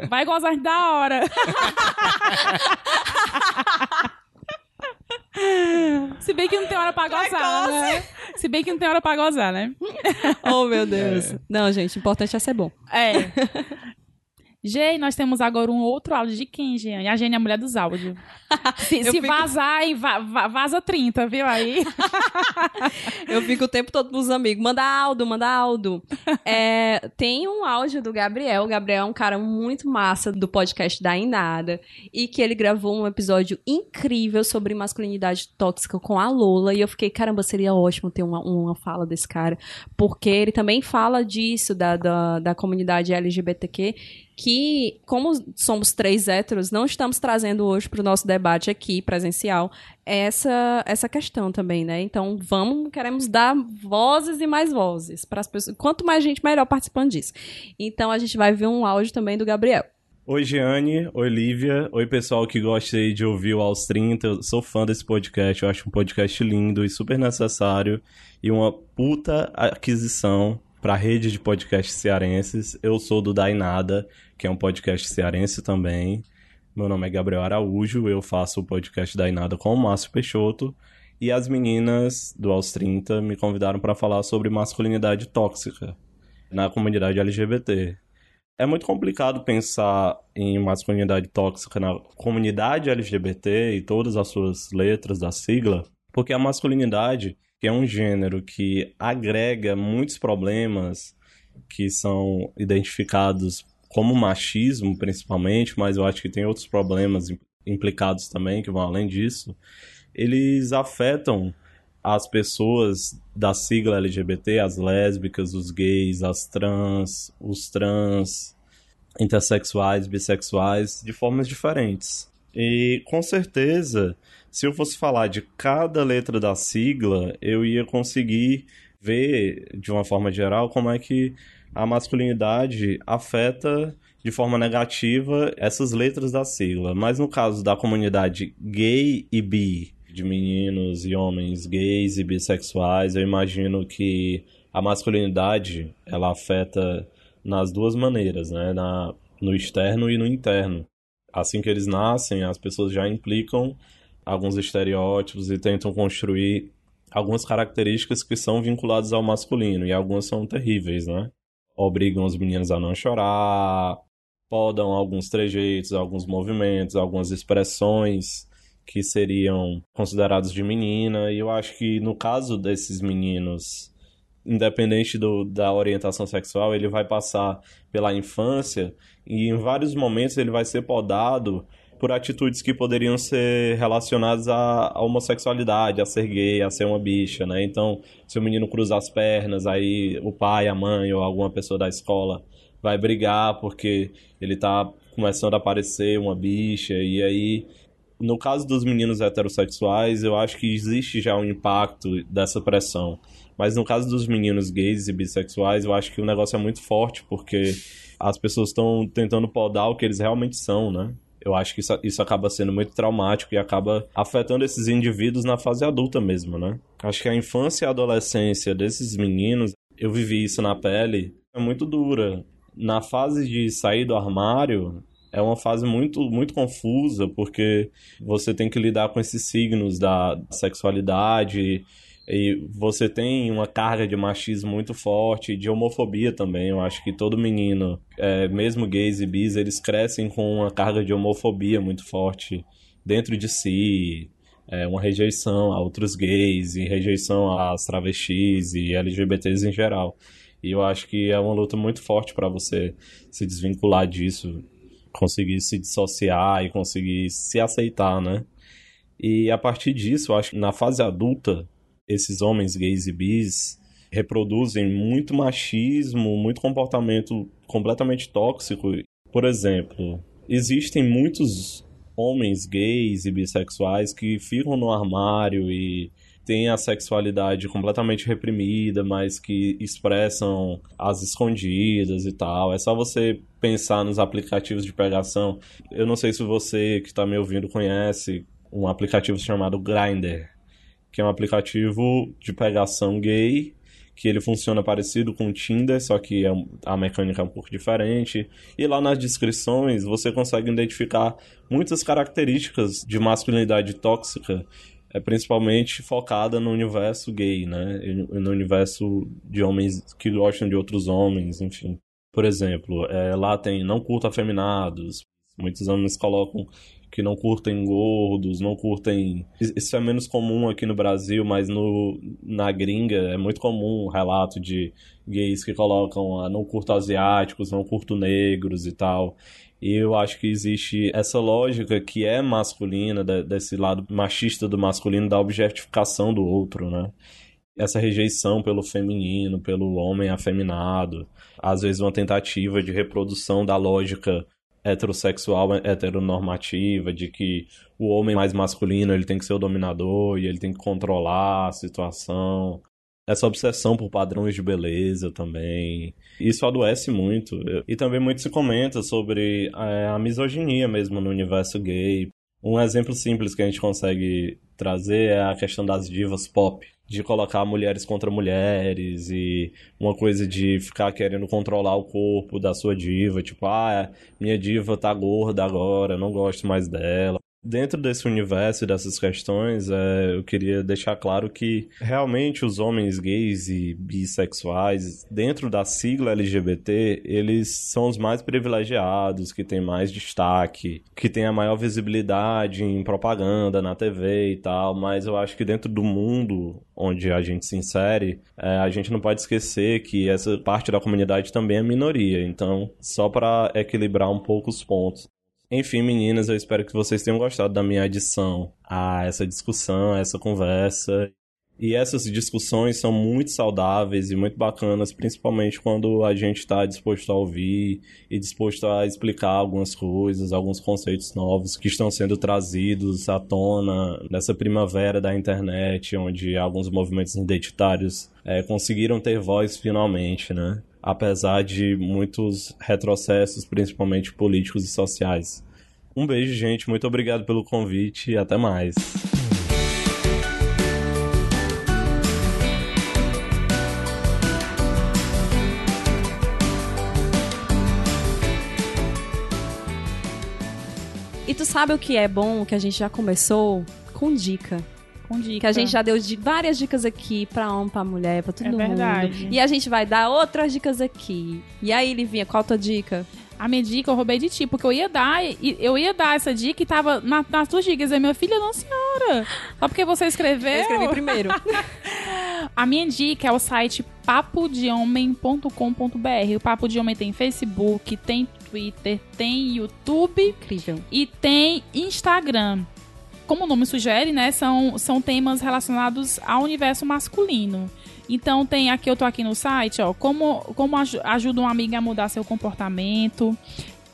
Vai gozar da hora. [laughs] Se bem que não tem hora pra gozar, né? Se bem que não tem hora pra gozar, né? [laughs] Oh, meu Deus. Não, gente, o importante é ser bom. É. [laughs] Gê, nós temos agora um outro áudio de quem, Jeane? A Gene é a mulher dos áudios. [laughs] Se, se fico- vazar, aí, va- va- vaza 30, viu aí? [laughs] Eu fico o tempo todo pros amigos. Manda Aldo, manda Aldo. É, tem um áudio do Gabriel. O Gabriel é um cara muito massa do podcast da Inada. E que ele gravou um episódio incrível sobre masculinidade tóxica com a Lola. E eu fiquei, caramba, seria ótimo ter uma, uma fala desse cara. Porque ele também fala disso, da, da, da comunidade LGBTQ. Que, como somos três héteros, não estamos trazendo hoje para o nosso debate aqui presencial essa, essa questão também, né? Então, vamos, queremos dar vozes e mais vozes para as pessoas. Quanto mais gente, melhor participando disso. Então, a gente vai ver um áudio também do Gabriel. Oi, Giane. Oi, Lívia. Oi, pessoal que gosta de ouvir o Aos 30. Eu sou fã desse podcast. Eu acho um podcast lindo e super necessário. E uma puta aquisição para a rede de podcasts cearenses. Eu sou do Dainada, que é um podcast cearense também. Meu nome é Gabriel Araújo, eu faço o podcast Dainada com o Márcio Peixoto. E as meninas do Aos 30 me convidaram para falar sobre masculinidade tóxica na comunidade LGBT. É muito complicado pensar em masculinidade tóxica na comunidade LGBT e todas as suas letras da sigla, porque a masculinidade que é um gênero que agrega muitos problemas que são identificados como machismo, principalmente, mas eu acho que tem outros problemas implicados também que vão além disso. Eles afetam as pessoas da sigla LGBT, as lésbicas, os gays, as trans, os trans, intersexuais, bissexuais, de formas diferentes. E com certeza se eu fosse falar de cada letra da sigla, eu ia conseguir ver, de uma forma geral, como é que a masculinidade afeta de forma negativa essas letras da sigla. Mas no caso da comunidade gay e bi, de meninos e homens gays e bissexuais, eu imagino que a masculinidade ela afeta nas duas maneiras, né? Na, no externo e no interno. Assim que eles nascem, as pessoas já implicam alguns estereótipos e tentam construir algumas características que são vinculadas ao masculino e algumas são terríveis, né? Obrigam os meninos a não chorar, podam alguns trejeitos, alguns movimentos, algumas expressões que seriam considerados de menina. E eu acho que no caso desses meninos, independente do, da orientação sexual, ele vai passar pela infância e em vários momentos ele vai ser podado por atitudes que poderiam ser relacionadas à, à, homossexualidade, a ser gay, a ser uma bicha, né? Então, se o menino cruza as pernas, aí o pai, a mãe ou alguma pessoa da escola vai brigar porque ele tá começando a parecer uma bicha, e aí no caso dos meninos heterossexuais, eu acho que existe já um impacto dessa pressão. Mas no caso dos meninos gays e bissexuais, eu acho que o negócio é muito forte, porque as pessoas estão tentando podar o que eles realmente são, né? Eu acho que isso, isso acaba sendo muito traumático e acaba afetando esses indivíduos na fase adulta mesmo, né? Acho que a infância e a adolescência desses meninos, eu vivi isso na pele, é muito dura. Na fase de sair do armário, é uma fase muito, muito confusa, porque você tem que lidar com esses signos da sexualidade, e você tem uma carga de machismo muito forte, de homofobia também. Eu acho que todo menino, é, mesmo gays e bis, eles crescem com uma carga de homofobia muito forte dentro de si. É, uma rejeição a outros gays e rejeição às travestis e LGBTs em geral. E eu acho que é uma luta muito forte para você se desvincular disso, conseguir se dissociar e conseguir se aceitar, né? E a partir disso, eu acho que na fase adulta, esses homens gays e bis reproduzem muito machismo, muito comportamento completamente tóxico. Por exemplo, existem muitos homens gays e bissexuais que ficam no armário e têm a sexualidade completamente reprimida, mas que expressam as escondidas e tal. É só você pensar nos aplicativos de pegação. Eu não sei se você que está me ouvindo conhece um aplicativo chamado Grindr que é um aplicativo de pegação gay, que ele funciona parecido com o Tinder, só que é, a mecânica é um pouco diferente. E lá nas descrições você consegue identificar muitas características de masculinidade tóxica, é principalmente focada no universo gay, né? No universo de homens que gostam de outros homens, enfim. Por exemplo, é, lá tem não curto afeminados. Muitos homens colocam que não curtem gordos, não curtem. Isso é menos comum aqui no Brasil, mas no, na gringa é muito comum o relato de gays que colocam ah, não curto asiáticos, não curto negros e tal. E eu acho que existe essa lógica que é masculina, desse lado machista do masculino, da objetificação do outro, né? essa rejeição pelo feminino, pelo homem afeminado, às vezes uma tentativa de reprodução da lógica heterossexual heteronormativa de que o homem mais masculino ele tem que ser o dominador e ele tem que controlar a situação essa obsessão por padrões de beleza também. Isso adoece muito. E também muito se comenta sobre é, a misoginia mesmo no universo gay. Um exemplo simples que a gente consegue trazer é a questão das divas pop. De colocar mulheres contra mulheres e uma coisa de ficar querendo controlar o corpo da sua diva. Tipo, ah, minha diva tá gorda agora, não gosto mais dela dentro desse universo e dessas questões, é, eu queria deixar claro que realmente os homens gays e bissexuais, dentro da sigla LGBT, eles são os mais privilegiados, que têm mais destaque, que têm a maior visibilidade em propaganda, na TV e tal, mas eu acho que dentro do mundo onde a gente se insere, é, a gente não pode esquecer que essa parte da comunidade também é minoria. Então, só para equilibrar um pouco os pontos. Enfim, meninas, eu espero que vocês tenham gostado da minha adição a essa discussão, a essa conversa. E essas discussões são muito saudáveis e muito bacanas, principalmente quando a gente está disposto a ouvir e disposto a explicar algumas coisas, alguns conceitos novos que estão sendo trazidos à tona nessa primavera da internet, onde alguns movimentos identitários é, conseguiram ter voz finalmente, né? Apesar de muitos retrocessos, principalmente políticos e sociais. Um beijo, gente. Muito obrigado pelo convite e até mais. E tu sabe o que é bom, que a gente já começou? Com dica com dica. Que a gente já deu de várias dicas aqui pra homem, pra mulher, pra todo é mundo. verdade. E a gente vai dar outras dicas aqui. E aí, Livinha, qual a tua dica? A minha dica eu roubei de ti, porque eu ia dar, eu ia dar essa dica e tava na, nas tuas dicas. E minha filha, não, senhora. Só porque você escreveu. Eu escrevi primeiro. [laughs] a minha dica é o site papodehomem.com.br. O Papo de Homem tem Facebook, tem Twitter, tem YouTube. Incrível. E tem Instagram como o nome sugere, né, são, são temas relacionados ao universo masculino. Então tem aqui, eu tô aqui no site, ó, como, como ajuda uma amiga a mudar seu comportamento.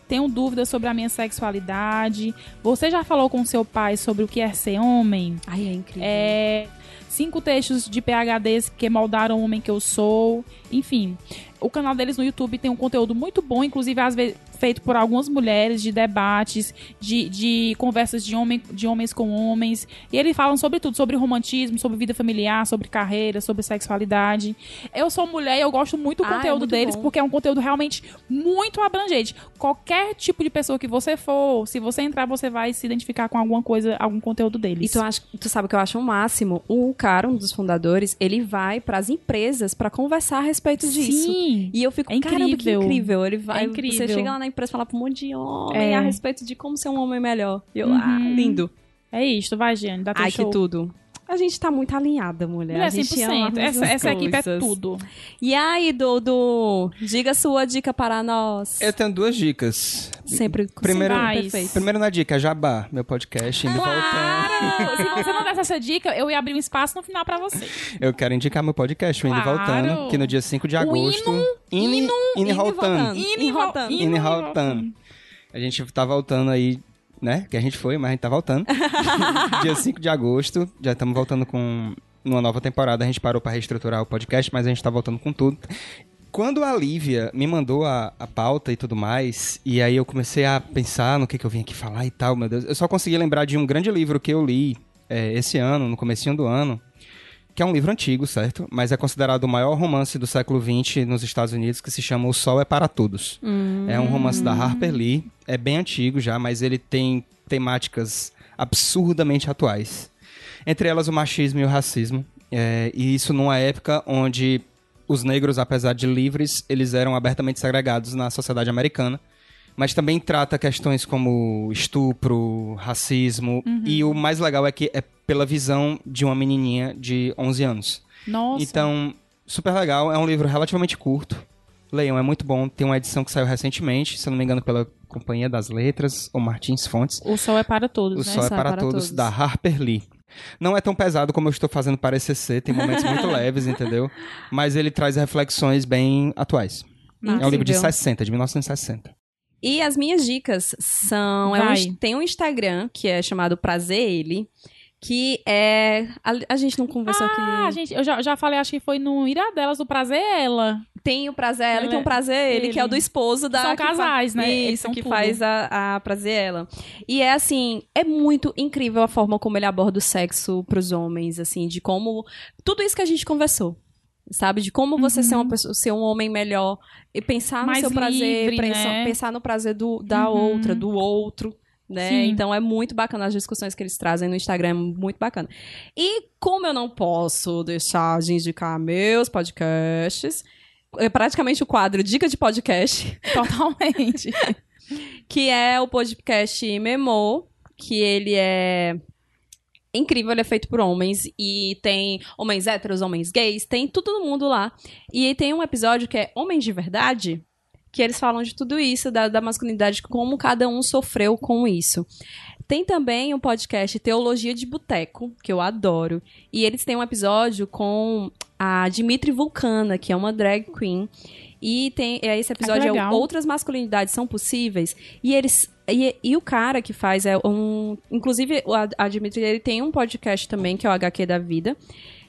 Tenho dúvidas sobre a minha sexualidade. Você já falou com seu pai sobre o que é ser homem? Ai, é incrível. É, cinco textos de PHDs que moldaram o homem que eu sou. Enfim, o canal deles no YouTube tem um conteúdo muito bom, inclusive às vezes feito por algumas mulheres, de debates, de, de conversas de, homem, de homens com homens. E eles falam sobre tudo, sobre romantismo, sobre vida familiar, sobre carreira, sobre sexualidade. Eu sou mulher e eu gosto muito do Ah, é conteúdo muito deles, bom. porque é um conteúdo realmente muito abrangente. Qualquer tipo de pessoa que você for, se você entrar, você vai se identificar com alguma coisa, algum conteúdo E deles. tu, acha, tu sabe o que eu acho o máximo? O cara, um dos fundadores, ele vai pras empresas pra conversar a respeito disso. Sim. E eu fico, É caramba, que incrível. incrível. Ele vai, É incrível. Você chega lá na empresa e fala pra um monte de homem É. a respeito de como ser um homem melhor. E eu, Uhum. ah, lindo. É isto, vai, Giane, dá teu Ai, show. que tudo. A gente tá muito alinhada, mulher. Mulher, a gente ama 100%. as Essa, essa equipe é tudo. E aí, Dudu? Diga sua dica para nós. Eu tenho duas dicas. Sempre Primeiro- sempre Vai. perfeito. Primeiro na dica, Jabá, meu podcast, indo e voltando. Claro! Se você não desse essa dica, eu ia abrir um espaço no final pra você. Eu quero indicar meu podcast, o Indo e Claro. Voltando, que no dia 5 de agosto. Voltando. Indo e voltando. Indo e voltando. A gente tá voltando aí, né? Que a gente foi, mas a gente tá voltando. [laughs] Dia 5 de agosto. Já estamos voltando com uma nova temporada. A gente parou pra reestruturar o podcast, mas a gente tá voltando com tudo. Quando a Lívia me mandou a, a pauta e tudo mais, e aí eu comecei a pensar no que, que eu vim aqui falar e tal, meu Deus, eu só consegui lembrar de um grande livro que eu li é, esse ano, no comecinho do ano, que é um livro antigo, certo? Mas é considerado o maior romance do século XX nos Estados Unidos, que se chama O Sol é para Todos. É um romance da Harper Lee, é bem antigo já, mas ele tem temáticas absurdamente atuais. Entre elas o machismo e o racismo. É, e isso numa época onde os negros, apesar de livres, eles eram abertamente segregados na sociedade americana. Mas também trata questões como estupro, racismo. E o mais legal é que é pela visão de uma menininha de 11 anos. Nossa. Então, super legal. É um livro relativamente curto. Leiam, é muito bom. Tem uma edição que saiu recentemente, se eu não me engano, pela Companhia das Letras, ou Martins Fontes. O sol é para todos, O né? Sol é Sol para, todos, da Harper Lee. Não é tão pesado como eu estou fazendo parecer ser, tem momentos muito [laughs] leves, entendeu? Mas ele traz reflexões bem atuais. É um livro de Incrível. 60, de 1960. E as minhas dicas são. é um tem um Instagram que é chamado Prazer Ele, que é. A, a gente não conversou Ah, aqui. gente, eu já, já falei, acho que foi no Iradelas do Prazer é Ela. Tem o Prazer Ela e Ela tem o é- Prazer Ele, que é o do ele. esposo da. São casais, né? Isso, que tudo. faz a, a Prazer Ela. E é assim, é muito incrível a forma como ele aborda o sexo pros homens, assim, de como. Tudo isso que a gente conversou. Sabe? De como você ser, uma pessoa, ser um homem melhor e pensar no Mais seu prazer, livre, pensar, né? pensar no prazer do, da Uhum. outra, do outro. Né? Sim. Então é muito bacana as discussões que eles trazem no Instagram, é muito bacana. E como eu não posso deixar de indicar meus podcasts, é praticamente o quadro Dica de Podcast, [laughs] Totalmente. que é o podcast Memo, que ele é incrível, ele é feito por homens e tem homens héteros, homens gays, tem todo mundo lá. E tem um episódio que é Homens de Verdade, que eles falam de tudo isso, da, da masculinidade, como cada um sofreu com isso. Tem também o podcast Teologia de Boteco, que eu adoro. E eles têm um episódio com a Dimitri Vulcana, que é uma drag queen. E tem é, esse episódio é legal. Outras Masculinidades São Possíveis. E eles. E, e o cara que faz é um. Inclusive, a, a Dimitri ele tem um podcast também, que é o HQ da Vida,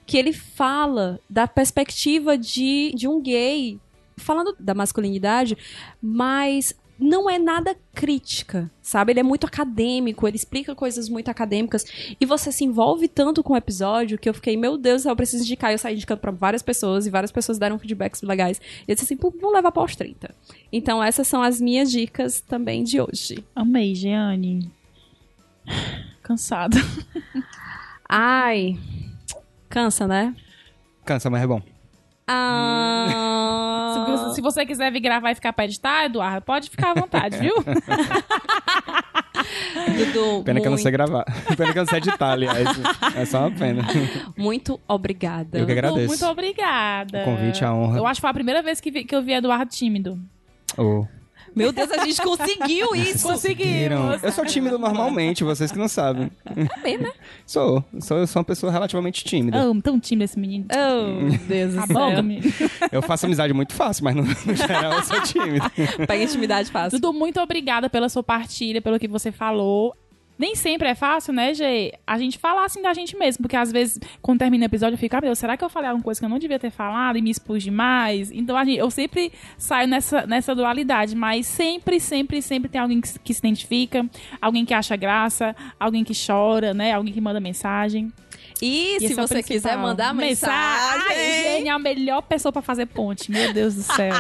que ele fala da perspectiva de, de um gay, falando da masculinidade, mas não é nada crítica, sabe? Ele é muito acadêmico, ele explica coisas muito acadêmicas e você se envolve tanto com o episódio que eu fiquei, meu Deus, eu preciso indicar. Eu saí indicando pra várias pessoas e várias pessoas deram feedbacks legais. E eu disse assim, "Pô, vamos levar para os 30. Então essas são as minhas dicas também de hoje. Amei, Jeane. Cansada. Ai, cansa, né? Cansa, mas é bom. Ah, Se, se você quiser vir gravar e ficar pra editar, Eduardo, pode ficar à vontade, viu? [laughs] Dudu, Pena que eu não muito, sei gravar. [laughs] Pena que eu não sei editar, aliás. É só uma pena. muito obrigada. Eu que agradeço. Muito obrigada. O convite, a honra. Eu acho que foi a primeira vez que, vi- que eu vi Eduardo tímido. Oh. Meu Deus, a gente conseguiu isso. Conseguimos. Eu sou tímido normalmente, vocês que não sabem. bem, né? Sou. sou. Eu sou uma pessoa relativamente tímida. Amo, tão tímido esse menino. Oh, Deus Tá do bom, céu. menino. Eu faço amizade muito fácil, mas no, no geral eu sou tímido. Pega intimidade fácil. Dudu, muito obrigada pela sua partilha, pelo que você falou. Nem sempre é fácil, né, Gê? A gente falar assim da gente mesmo, porque às vezes, quando termina o episódio, eu fico, ah, meu, será que eu falei alguma coisa que eu não devia ter falado e me expus demais? Então, gente, eu sempre saio nessa, nessa dualidade, mas sempre, sempre, sempre tem alguém que, que se identifica, alguém que acha graça, alguém que chora, né? Alguém que manda mensagem. E, E se é você quiser mandar mensagem. Ai, Gene é a melhor pessoa pra fazer ponte, meu Deus do céu.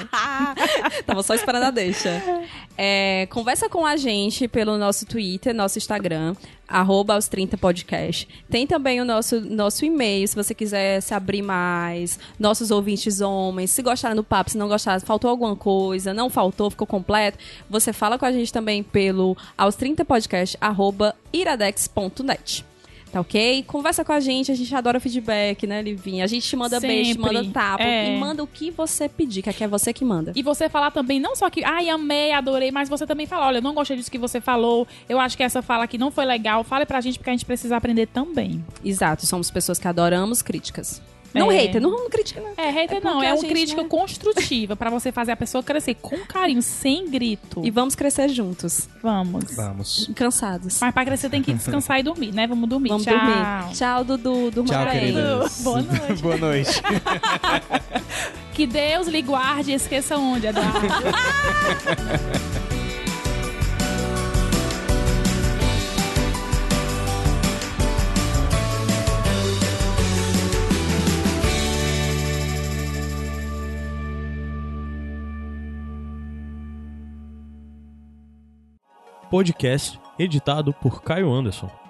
[laughs] Tava só esperando a deixa. É, conversa com a gente pelo nosso Twitter, nosso Instagram, arroba aos 30 podcast. Tem também o nosso, nosso e-mail, se você quiser se abrir mais. Nossos ouvintes homens, se gostaram do papo, se não gostaram, faltou alguma coisa, não faltou, ficou completo. Você fala com a gente também pelo aos 30 podcast, arroba iradex.net. Tá ok? Conversa com a gente, a gente adora feedback, né, Livinha? A gente te manda beijo, te Sempre. manda tapa É. e manda o que você pedir, que aqui é você que manda. E você falar também, não só que, ai, amei, adorei, mas você também fala, olha, eu não gostei disso que você falou, eu acho que essa fala aqui não foi legal, fale pra gente, porque a gente precisa aprender também. Exato, somos pessoas que adoramos críticas. Não É. hater, não, não critica, né? É, hater É não, é uma crítica né? construtiva, pra você fazer a pessoa crescer com carinho, sem grito. E vamos crescer juntos, vamos. Vamos. cansados. Mas pra crescer tem que descansar e dormir, né? Vamos dormir. Vamos Tchau. dormir. Tchau, Dudu. Durma Tchau, bem. queridas. Boa [laughs] noite. Boa noite. Que Deus lhe guarde e esqueça onde, Eduardo. [laughs] Podcast editado por Caio Anderson.